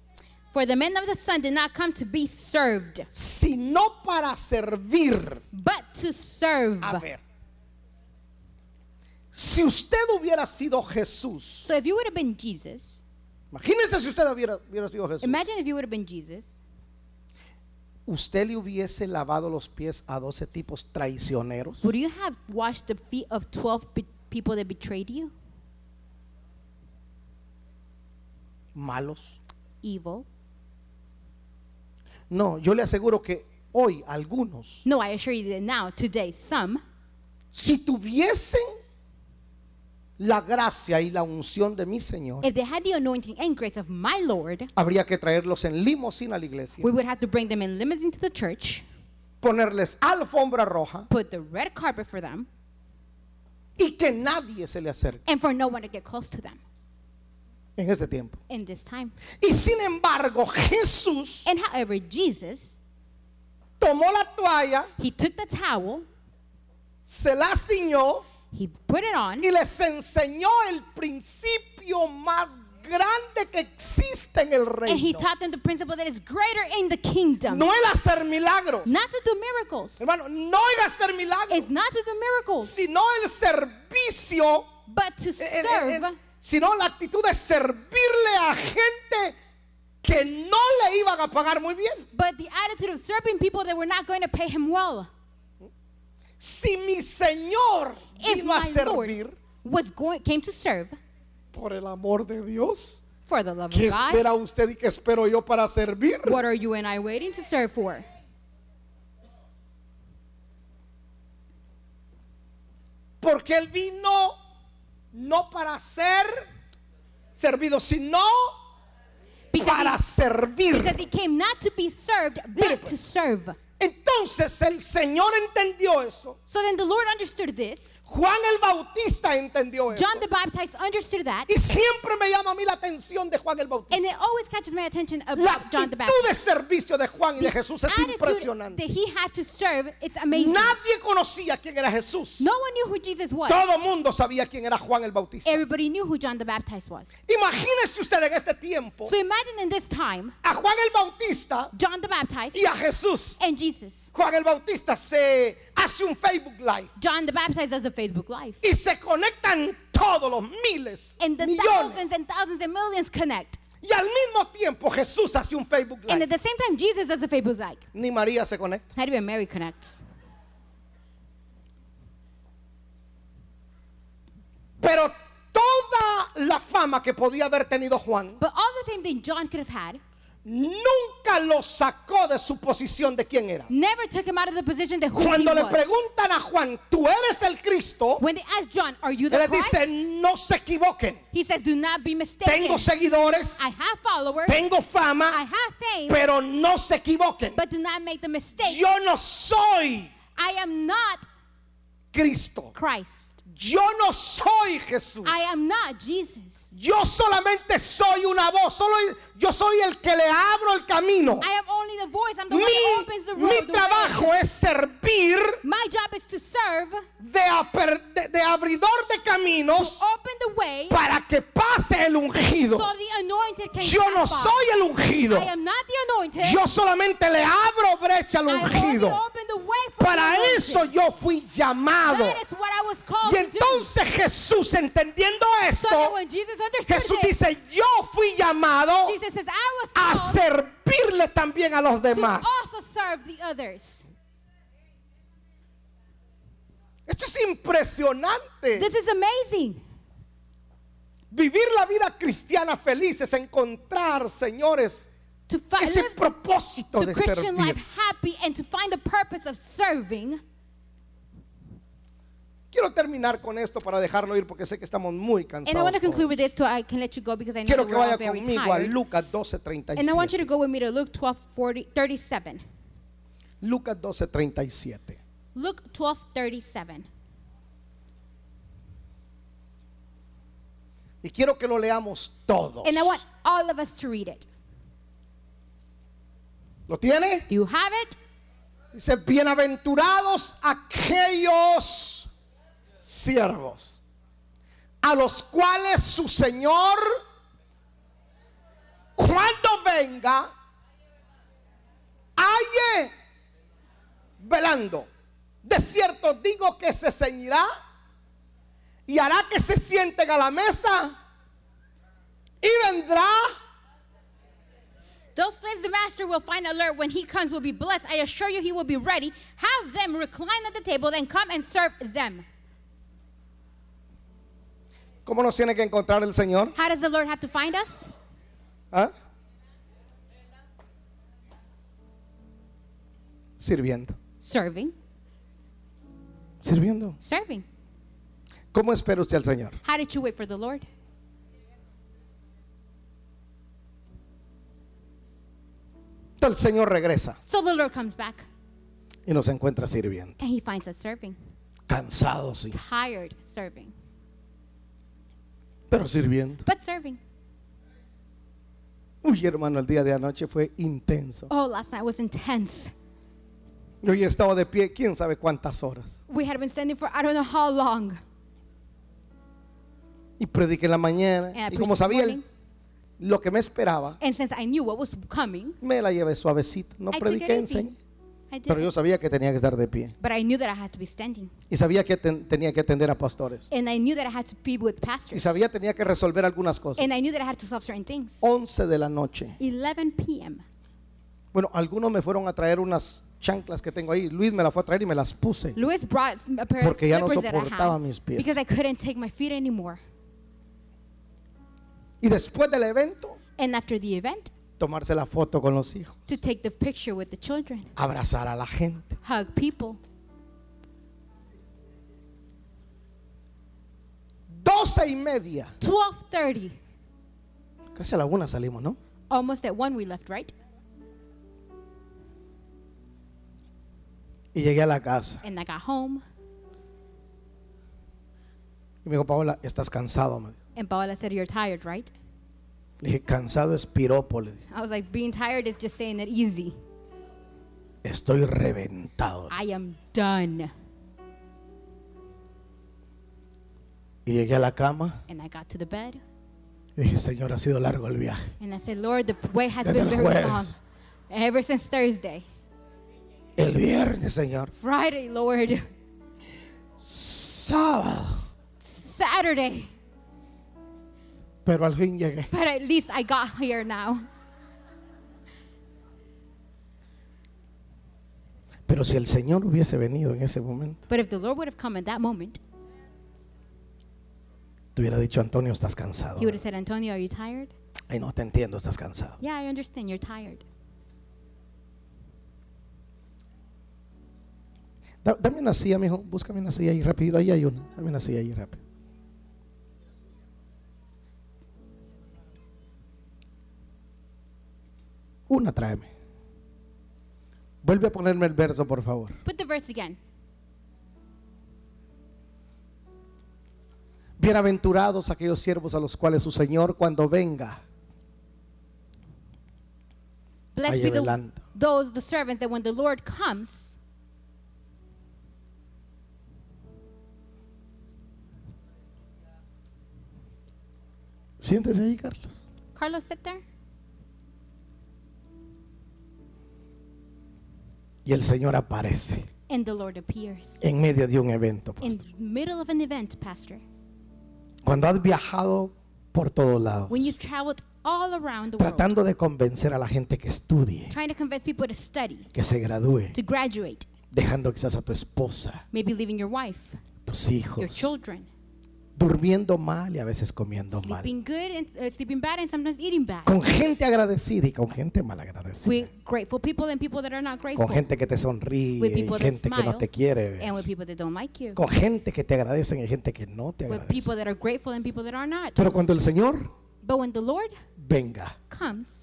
For the man of the Son did not come to be served, sino para servir. but to serve. A ver, si usted hubiera sido Jesús, So if you would have been Jesus, imagínese si usted hubiera, hubiera sido Jesús, imagine if you would have been Jesus. usted le hubiese lavado los pies a 12 tipos traicioneros. Would you have washed the feet of 12 be- people that betrayed you? malos. Evil. No, yo le aseguro que hoy algunos, No, I assure you that now, today, some, si tuviesen la gracia y la unción de mi Señor, if they had the anointing and grace of my Lord, habría que traerlos en limosina a la iglesia, we would have to bring them in limousine to the church, ponerles alfombra roja put the red carpet for them, y que nadie se le acerque. and for no one to get close to them en ese tiempo. in this time. Y sin embargo, Jesús And however, Jesus, tomó la toalla, he took the towel, se la ciñó he put it on, y les enseñó el principio más grande que existe en el and he reino. taught them the principle that is greater in the kingdom. No el hacer milagros. Not to do miracles. Hermano, no el hacer milagros, It's not to do miracles, sino el servicio, but to el- el- el- serve, sino la actitud de servirle a gente que no le iban a pagar muy bien. but the attitude of serving people that were not going to pay him well. Si mi Señor If vino a servir Lord was going, came to serve por el amor de Dios, for the love ¿qué of God, espera usted y qué espero yo para servir? what are you and I waiting to serve for? Porque Él vino no para ser servido, sino Because para he, servir. because he came not to be served, Mire, but pues. to serve. Entonces el Señor entendió eso. So then the Lord understood this. Juan el Bautista entendió eso. John the Baptist understood that. Y siempre me llama a mí la atención de Juan el And Bautista. it always catches my attention La about John the actitud Baptist. de servicio de Juan y de Jesús es impresionante. that he had to serve is amazing. Nadie conocía quién era Jesús. No one knew who Jesus was. Todo mundo sabía quién era Juan el Bautista. Everybody knew who John the Baptist was. Imagínese usted en este tiempo So imagine in this time, a Juan el Bautista John the Baptist y a Jesús. and Jesus. Juan el Bautista se hace un Facebook Live John the Baptist does a Facebook Live. y se conectan todos los miles, And the millones. thousands and thousands and millions connect. Y al mismo tiempo Jesús hace un Facebook And Live. at the same time, Jesus does a Facebook Live. Ni María se conecta. Not even Mary connects. Pero toda la fama que podía haber tenido Juan But all the fame that John could have had nunca lo sacó de su posición de quién era. never took him out of the position that who he Cuando le was. preguntan a Juan, ¿tú eres el Cristo? When they asked John, Are you Él the les Christ? dice, no se equivoquen. He says, Do not be mistaken. Tengo seguidores, I have followers, tengo I fama, have fame, pero no se equivoquen. but do not make the mistake. Yo no soy I am not Cristo. Christ. Yo no soy Jesús. I am not Jesus. Yo solamente soy una voz. Solo yo soy el que le abro el camino. I am only the voice. I'm the one that opens the Mi, road. mi the trabajo es servir My job is to serve, de, aper- de- de abridor de to caminos open the way para que pase el ungido. so the anointed can Yo no soy el ungido. I am not the anointed. Yo solamente le abro brecha al I only ungido. open the way for Para the eso yo fui llamado. That is what Y entonces Jesús, entendiendo esto, Jesús dice, yo fui llamado a servirle también a los demás. Esto es impresionante. This is amazing. Vivir la vida cristiana feliz es encontrar, señores, ese propósito the de servir. life happy and to find the purpose of serving. Quiero terminar con esto para dejarlo ir porque sé que estamos muy And I cansados. want to conclude with this so I can let you go because I know Quiero que vaya very conmigo a tired. Lucas And I want you to 12:37. go with me to Luke 12, 40, 37. Lucas 12:37. Luke 12, 37. Y quiero que lo leamos todos. And I want all of us to read it. ¿Lo tiene? Do you have it? Dice, bienaventurados aquellos siervos a los cuales su Señor, cuando venga, halle velando. De cierto digo que se ceñirá y hará que se sienten a la mesa y vendrá Those slaves the master will find alert when he comes will be blessed. I assure you he will be ready. Have them recline at the table, then come and serve them. ¿Cómo nos tiene que encontrar el Señor? How does the Lord have to find us? ¿Ah? Sirviendo. Serving. Sirviendo. Serving. ¿Cómo espera usted al Señor? How did you wait for the Lord? El Señor regresa So the Lord comes back y nos encuentra sirviendo. and he finds us serving, Cansados, sí, tired serving, pero sirviendo. but serving. Uy, hermano, el día de anoche fue intenso. Oh, last night was intense. Yo ya estaba de pie, quién sabe cuántas horas. We had been standing for I don't know how long. Y prediqué en la mañana. And I Y como sabía el- lo que me esperaba, And since I knew what was coming, me la llevé suavecita. No I prediqué, enseñé. Pero yo sabía que tenía que estar de pie. But I knew that I had to be standing. Y sabía que ten- tenía que atender a pastores. And I knew that I had to be with Y pastors. sabía que tenía que resolver algunas cosas. And I knew that I had to solve certain things. 11 de la noche. 11 p.m. Bueno, algunos me fueron a traer unas chanclas que tengo ahí. Luis me las fue a traer y me las puse. Luis brought a pair Porque ya no soportaba mis pies. because I couldn't take my feet anymore. Y después del evento, And after the event, tomarse la foto con los hijos. to take the picture with the children, Abrazar a la gente. hug people. 12 y media. 12:30, Casi a la una salimos, ¿no? almost at one we left, right? Y llegué a la casa. And I got home, Y me dijo, Paola, estás cansado. Me dijo. and Paola said, "You're tired, right?" Le dije, cansado es piropo. Le dije, I was like, "Being tired is just saying it easy. Estoy reventado. I am done." Y llegué a la cama. And I got to the bed, Y dije, Señor, ha sido largo el viaje. and I said, "Lord, the way has Desde been very long, jueves. ever since Thursday, El viernes, Señor. Friday, Lord, Sábado. Saturday." Pero al fin llegué. But at least I got here now. Pero si el Señor hubiese venido en ese momento, But if the Lord would have come at that moment, te hubiera dicho, Antonio, estás cansado. He would have said, Antonio, are you tired? Ay, no te entiendo, estás cansado. Yeah, I understand you're tired. Da- dame una silla, mijo. Búscame una silla ahí rápido. Ahí hay una. Dame una silla ahí rápido. Una tráeme. Vuelve a ponerme el verso, por favor. Put the verse again. Bienaventurados aquellos siervos a los cuales su Señor cuando venga Blessed be the, those, the servants, that when the Lord comes, Siéntese ahí, Carlos. Carlos, sit there. Y el Señor aparece And the Lord appears. en medio de un evento. In pastor. the middle of an event, Pastor. Cuando has viajado por todos lados, When you've traveled all around the world, tratando de convencer a la gente que estudie, trying to convince people to study, que se gradúe, to graduate, dejando quizás a tu esposa, maybe leaving your wife, tus your hijos, children, durmiendo mal y a veces comiendo mal. sleeping good and uh, sleeping bad, and sometimes eating bad. Con gente agradecida y con gente malagradecida. With grateful people and people that are not grateful, Con gente que te sonríe With y people that gente que no te quiere. and with people that don't like you, Con gente que te agradecen y gente que no te with people agradece. that are grateful and people that are not. Pero cuando el Señor But when the Lord venga, comes,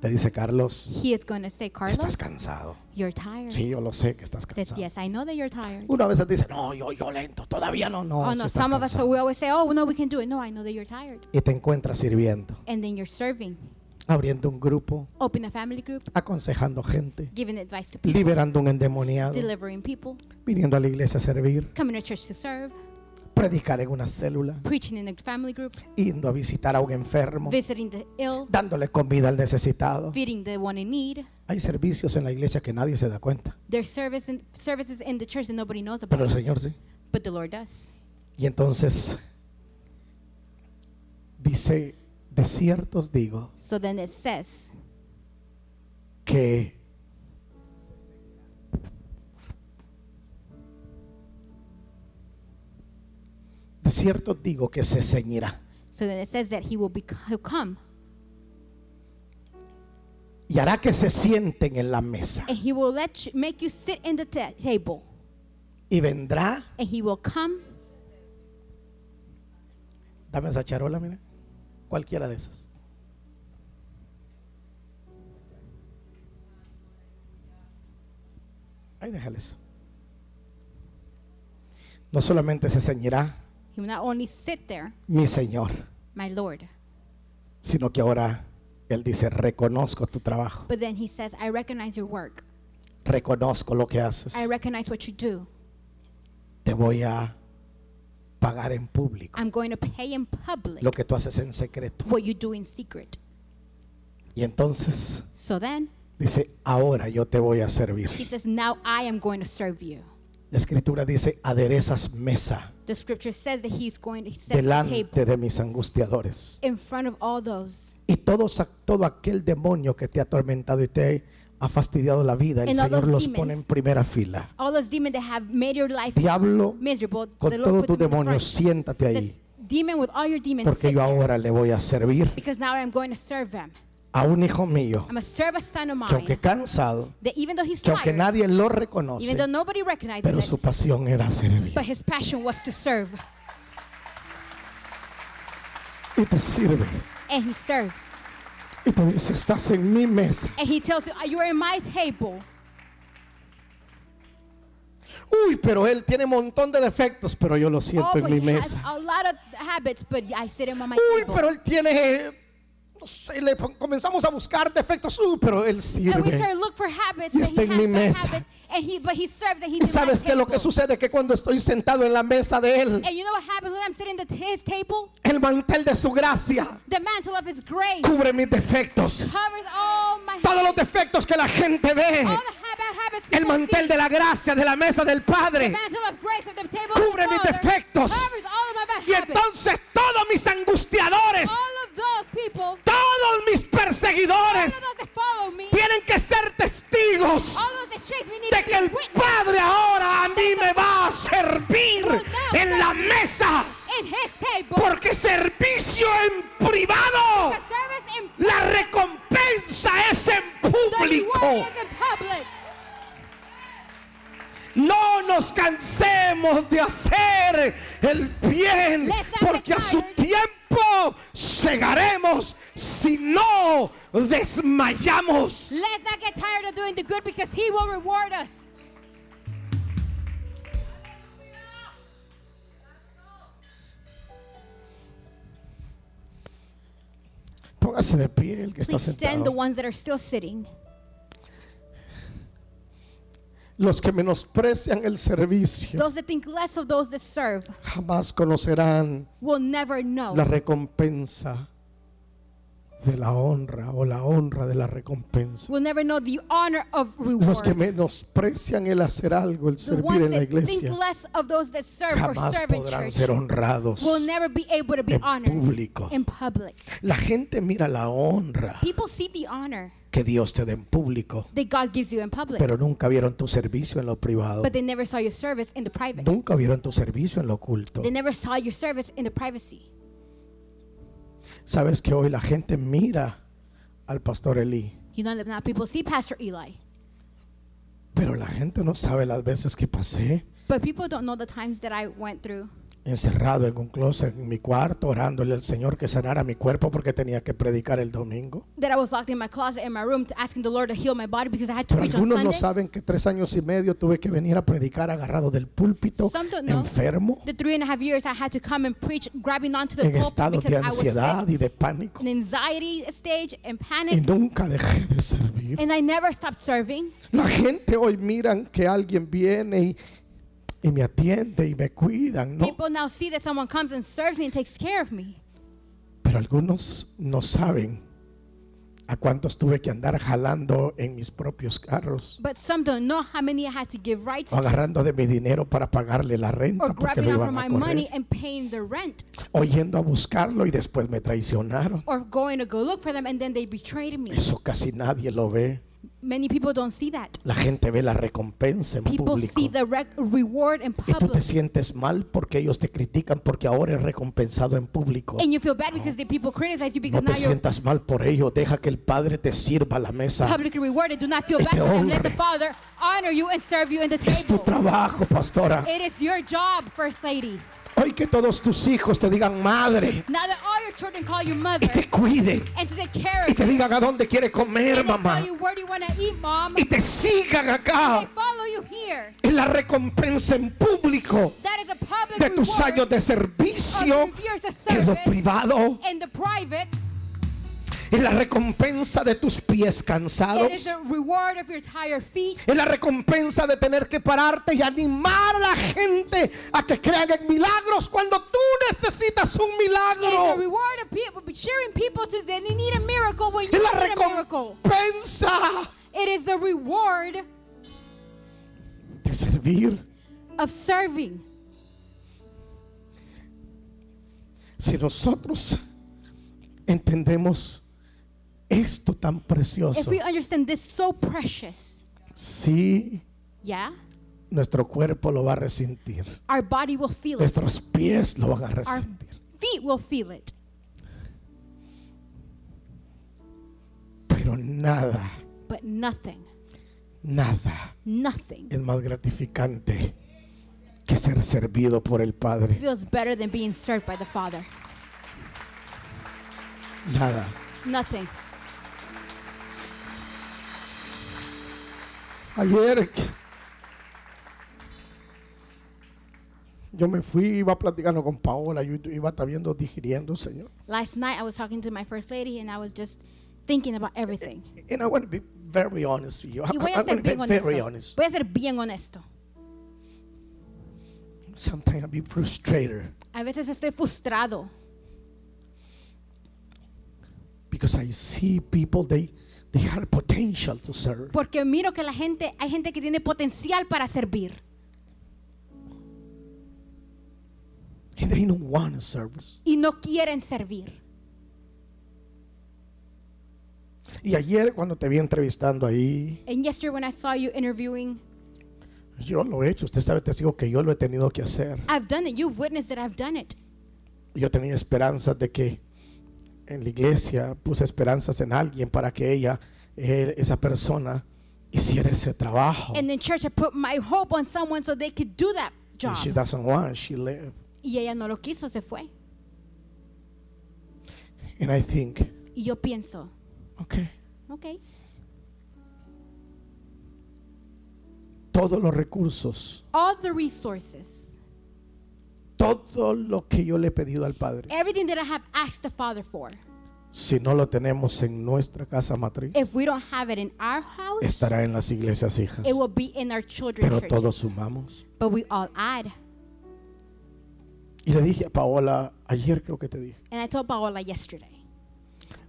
te dice Carlos, He is going to say, Carlos, estás cansado. you're tired. Sí, yo lo sé que estás Says, cansado. yes, I know that you're tired. Una vez dice, no, yo, yo lento, todavía no, no. oh sí no, estás some of us cansado". we always say, oh no, we can do it. No, I know that you're tired. Y te encuentras sirviendo, And then you're serving, abriendo un grupo, open a family group, aconsejando gente, giving advice to people, liberando un endemoniado, delivering people, viniendo a la iglesia a servir, coming to church to serve, predicar en una célula, preaching in a family group, yendo a visitar a un enfermo, visiting the ill, dándole comida al necesitado. feeding the one in need. Hay servicios en la iglesia que nadie se da cuenta, There's service in, services in the church that nobody knows pero about, el Señor sí. but the Lord does. Y entonces dice, de ciertos digo So then it says, que de cierto digo que se ceñirá so then it says that He will be, He'll come y hará que se sienten en la mesa and He will let you, make you sit in the ta- table, y vendrá and He will come Dame esa charola, mira. Cualquiera de esas. Ahí déjales. No solamente se ceñirá He will not only sit there, mi Señor, my Lord, sino que ahora Él dice, reconozco tu trabajo, but then he says, I recognize your work. reconozco lo que haces, I recognize what you do. te voy a pagar en público I'm going to pay in public lo que tú haces en secreto. what you do in secret. Y entonces So then dice, ahora yo te voy a servir. he says, Now I am going to serve you. La escritura dice, aderezas mesa The scripture says that he's going to set the table delante de mis angustiadores. in front of all those. Y todos, todo aquel demonio que te ha atormentado y te ha fastidiado la vida, el And all Señor those los demons. pone en primera fila. All those demons that have made your life Diablo, miserable, con the todo Lord tu puts them in the demonio, front. siéntate Says, ahí. Demon with all your demons, Porque sit yo there, ahora le voy a servir because now I'm going to serve them. A un hijo mío que aunque cansado, que aunque nadie lo reconoce, pero su pasión era servir. but his passion was to serve, Y te sirve. and he serves. Y te dice, estás en mi mesa. And he tells you, You are in my table. Uy, pero él tiene un montón de defectos, pero yo lo siento Oh, en mi mesa. habits, Uy, table. pero él tiene, no sé, le comenzamos a buscar defectos. Pero él and we sirve. start to look for habits, Y está en mi mesa. he, but he serves, and he's Y sabes qué es lo que sucede que cuando estoy sentado en la mesa de él, you know table? el mantel de su gracia grace cubre mis defectos. Todos los defectos que la gente ve, el mantel de la gracia de la mesa del Padre. Cubre mis defectos. Y entonces todos mis angustiadores, people, todos mis perseguidores me, tienen que ser testigos de que el Padre ahora a mí me va a servir en la mesa. Porque servicio en privado, la recompensa es en público. No nos cansemos de hacer el bien, porque a su tiempo llegaremos si no desmayamos. Let's not get tired of doing the good because he will reward us. Póngase de pie el que está sentado. Los que menosprecian el servicio Those that think less of those that serve jamás conocerán will never know la recompensa de la honra o la honra de la recompensa. will never know the honor of Los que menosprecian el hacer algo, el servir en la iglesia, less of those that serve or jamás podrán ser honrados. will never be able to be en honored público. in public. La gente mira la honra People see the honor que Dios te da en público, that God gives you in public, pero nunca vieron tu servicio en lo privado. but they never saw your service in the private. Nunca vieron tu servicio en lo oculto. Sabes que hoy la gente mira al pastor Elí, You know that now people see Pastor Eli, pero la gente no sabe las veces que pasé. But people don't know the times that I went through encerrado en un closet en mi cuarto orándole al Señor que sanara mi cuerpo porque tenía que predicar el domingo. that I was locked in my closet in my room asking the Lord to heal my body because I had to Pero preach on algunos no Sunday. saben que tres años y medio tuve que venir a predicar agarrado del púlpito, Some don't know. enfermo, The three and a half years I had to come and preach, grabbing onto the en estado de ansiedad sick, y de pánico. in anxiety stage and Y panic, nunca dejé de servir. and I never stopped serving. La gente hoy miran que alguien viene y, y me atiende y me cuidan, ¿no? People now see that someone comes and serves me and takes care of me. Pero algunos no saben a cuántos tuve que andar jalando en mis propios carros But some don't know how many I had to give rights o agarrando de mi dinero para pagarle la or renta porque grabbing lo iban a my money correr. and paying the rent O yendo a buscarlo y después me traicionaron. or going to go look for them and then they betrayed me. Eso casi nadie lo ve. Many people don't see that. La gente ve la recompensa en People público. see the rec- reward in Y tú te sientes mal porque ellos te critican porque ahora es recompensado en público. And you feel bad because the people criticize you No because te now you're sientas mal por ello. Deja que el Padre te sirva la mesa. publicly rewarded. Do not feel bad te for them. Let the Father honor you and serve you in the Es tu table. trabajo, pastora. It is your job, First Lady. Hoy que todos tus hijos te digan madre Now that all your children call you y mother te cuiden and to take care y te digan a dónde quiere comer, And mamá. tell you where do you want to eat, mom. Y te sigan They acá. follow you here. Es la recompensa en público That is a public de tus años de servicio en lo privado. in the private. Es la recompensa de tus pies It cansados. is the reward of your tired feet. Es la recompensa de tener que pararte y animar a la gente a que crean en milagros cuando tú necesitas un milagro. Es la recompensa It is the reward de servir. of serving. Si nosotros entendemos esto tan If precioso, we understand this so precious, sí, yeah, nuestro cuerpo lo va a resentir. our body will feel it. Nuestros pies lo van a Our resentir. feet will feel it. Pero nada, But nothing, nada nothing es más gratificante que ser servido por el Padre. feels better than being served by the Father. Nada. Nothing. Ayer yo me fui, iba platicando con Paola, yo iba estar viendo, digiriendo, Señor. Last night I was talking to my first lady and I was just thinking about everything. And I want to be very honest with you. Y voy a want to ser be bien very honesto. honest. Voy a ser bien honesto. Sometimes I be frustrated A veces estoy frustrado because I see people they they have potential to serve. porque miro que la gente, hay gente que tiene potencial para servir And they don't want to serve. y no quieren servir. Y ayer cuando te vi entrevistando ahí, And yesterday when I saw you interviewing, yo lo he hecho. Usted sabe, testigo que yo lo he tenido que hacer. I've done it. You've witnessed that I've done it. Yo tenía esperanzas de que en la iglesia puse esperanzas en alguien para que ella, eh, esa persona, hiciera ese trabajo. And in church I put my hope on someone so they could do that job. And she doesn't want, she left. Y ella no lo quiso, se fue. And I think, Y yo pienso, okay, ok, todos los recursos, all the resources, todo lo que yo le he pedido al Padre, everything that I have asked the Father for, si no lo tenemos en nuestra casa matriz, if we don't have it in our house, estará en las iglesias hijas. it will be in our children's Pero todos churches. sumamos. But we all add. Y le dije a Paola, ayer creo que te dije, And I told Paola yesterday,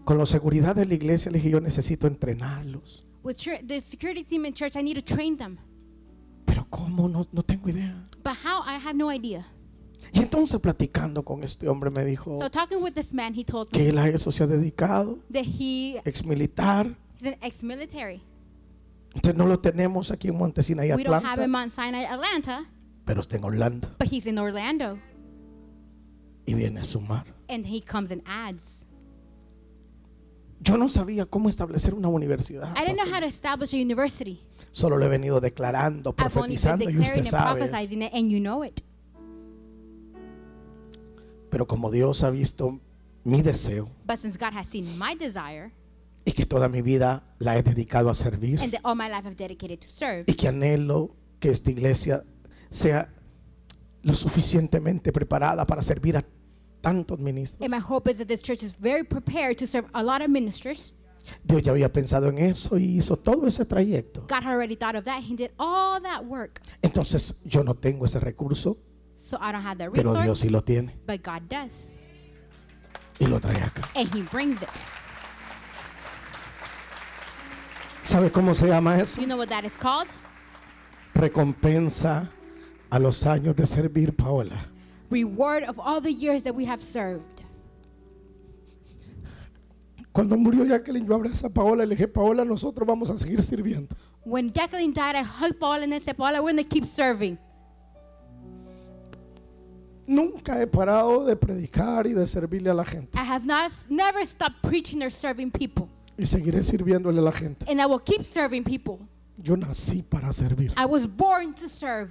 con la seguridad de la iglesia, le dije, yo necesito entrenarlos. with the security team in church, I need to train them. Pero ¿cómo? No, no tengo idea. But how? I have no idea. Y entonces platicando con este hombre me dijo So talking with this man, he told me que él a eso se ha dedicado, that he ex militar. is an ex-military. Entonces no lo tenemos aquí en Montesina y We don't have him Atlanta, on Sinai, Atlanta, pero está en Orlando but he's in Orlando. y viene a sumar. And he comes and adds. Yo no sabía cómo establecer una universidad. I didn't know how to establish a university. Solo lo he venido declarando, profetizando y usted sabe. and you know it. Pero como Dios ha visto mi deseo But since God has seen my desire, y que toda mi vida la he dedicado a servir and that all my life I've dedicated to serve, y que anhelo que esta iglesia sea lo suficientemente preparada para servir a tantos ministros. and my hope is that this church is very prepared to serve a lot of ministers. Dios ya había pensado en eso y hizo todo ese trayecto. God had already thought of that. He did all that work. Entonces yo no tengo ese recurso, So I don't have that pero Dios resource, sí lo tiene but God does. y lo trae acá. And He brings it. ¿Sabe cómo se llama eso? You know what that is called? Recompensa a los años de servir, Paola. Reward of all the years that we have served. Cuando murió Jacqueline, yo abracé a Paola y le dije, Paola, nosotros vamos a seguir sirviendo. When Jacqueline died, I hugged Paula and I said, Paula, we're going to keep serving. Nunca he parado de predicar y de servirle a la gente. I have not never stopped preaching or serving people. Y seguiré sirviéndole a la gente. And I will keep serving people. Yo nací para servir. I was born to serve.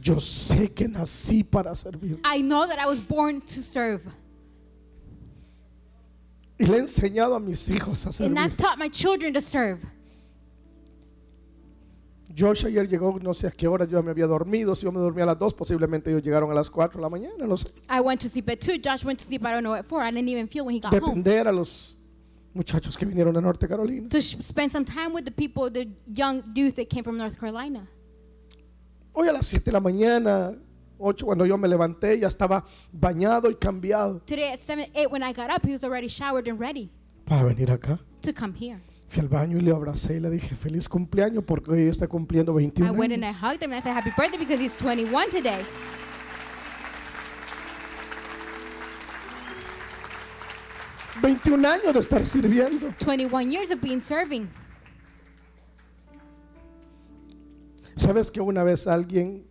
yo sé que nací para servir. I know that I was born to serve. Y le he enseñado a mis hijos a And I've servir. taught my children to serve. Josh ayer llegó, no sé a qué hora, yo me había dormido. Si yo me dormía a las 2, posiblemente ellos llegaron a las 4 de la mañana, no sé. I went to sleep at 2. Josh went to sleep, I don't know, at 4. I didn't even feel when he got home. Depender a los muchachos que vinieron de Norte Carolina. To spend some time with the people, the young youth that came from North Carolina. Hoy a las 7 de la mañana, 8 cuando yo me levanté, ya estaba bañado y cambiado Today at 7, 8, when I got up, he was already showered and ready para venir acá. to come here. Fui al baño y le abracé y le dije feliz cumpleaños porque hoy está cumpliendo I 21 went and I hugged him and I said, Happy birthday because he's 21 today. Veintiún años de estar sirviendo. 21 years of being serving. ¿Sabes que una vez alguien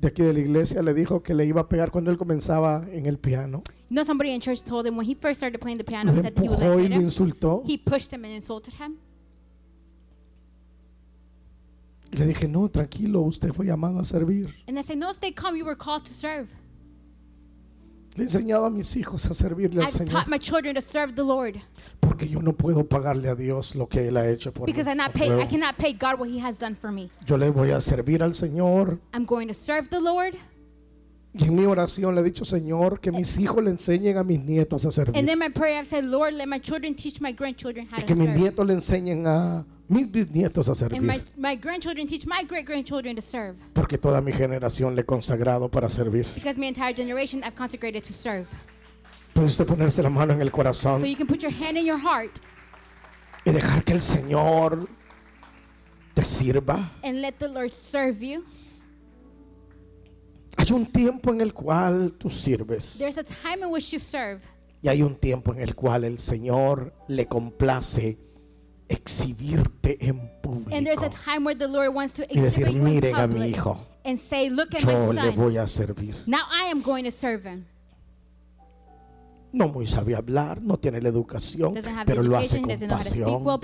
de aquí de la iglesia le dijo que le iba a pegar cuando él comenzaba en el piano? You know, somebody in church told him when he first started playing the piano, Lo said that he was like, y lo insultó. he pushed him and insulted him. Y le dije, no, tranquilo, usted fue llamado a servir. And I said, No, stay calm. You were called to serve. Le he enseñado a mis hijos a servirle al I've Señor. taught my children to serve the Lord Porque yo no puedo pagarle a Dios lo que Él ha hecho por mí. because I not No pay. I cannot pay God what He has done for me. Yo le voy a servir al Señor. I'm going to serve the Lord. Y en mi oración le he dicho, Señor, que mis hijos le enseñen a mis nietos a servir. And then my prayer, I've said, Lord, let my children teach my grandchildren how Y to que mis serve. nietos le enseñen a mis bisnietos a And my, servir. my grandchildren teach my great grandchildren to serve. Porque toda mi generación le he consagrado para servir. Because my entire generation I've consecrated to serve. Puede usted ponerse la mano en el corazón So you can put your hand in your heart y dejar que el Señor te sirva. and let the Lord serve you. Hay un tiempo en el cual tú sirves There's a time in which you serve, y hay un tiempo en el cual el Señor le complace exhibirte en and there's a público time where the Lord wants to y decir, miren a mi hijo, and say, Look at yo my le voy a servir. Now I am going to serve him. No muy sabe hablar, no tiene la educación, pero lo hace con speak well,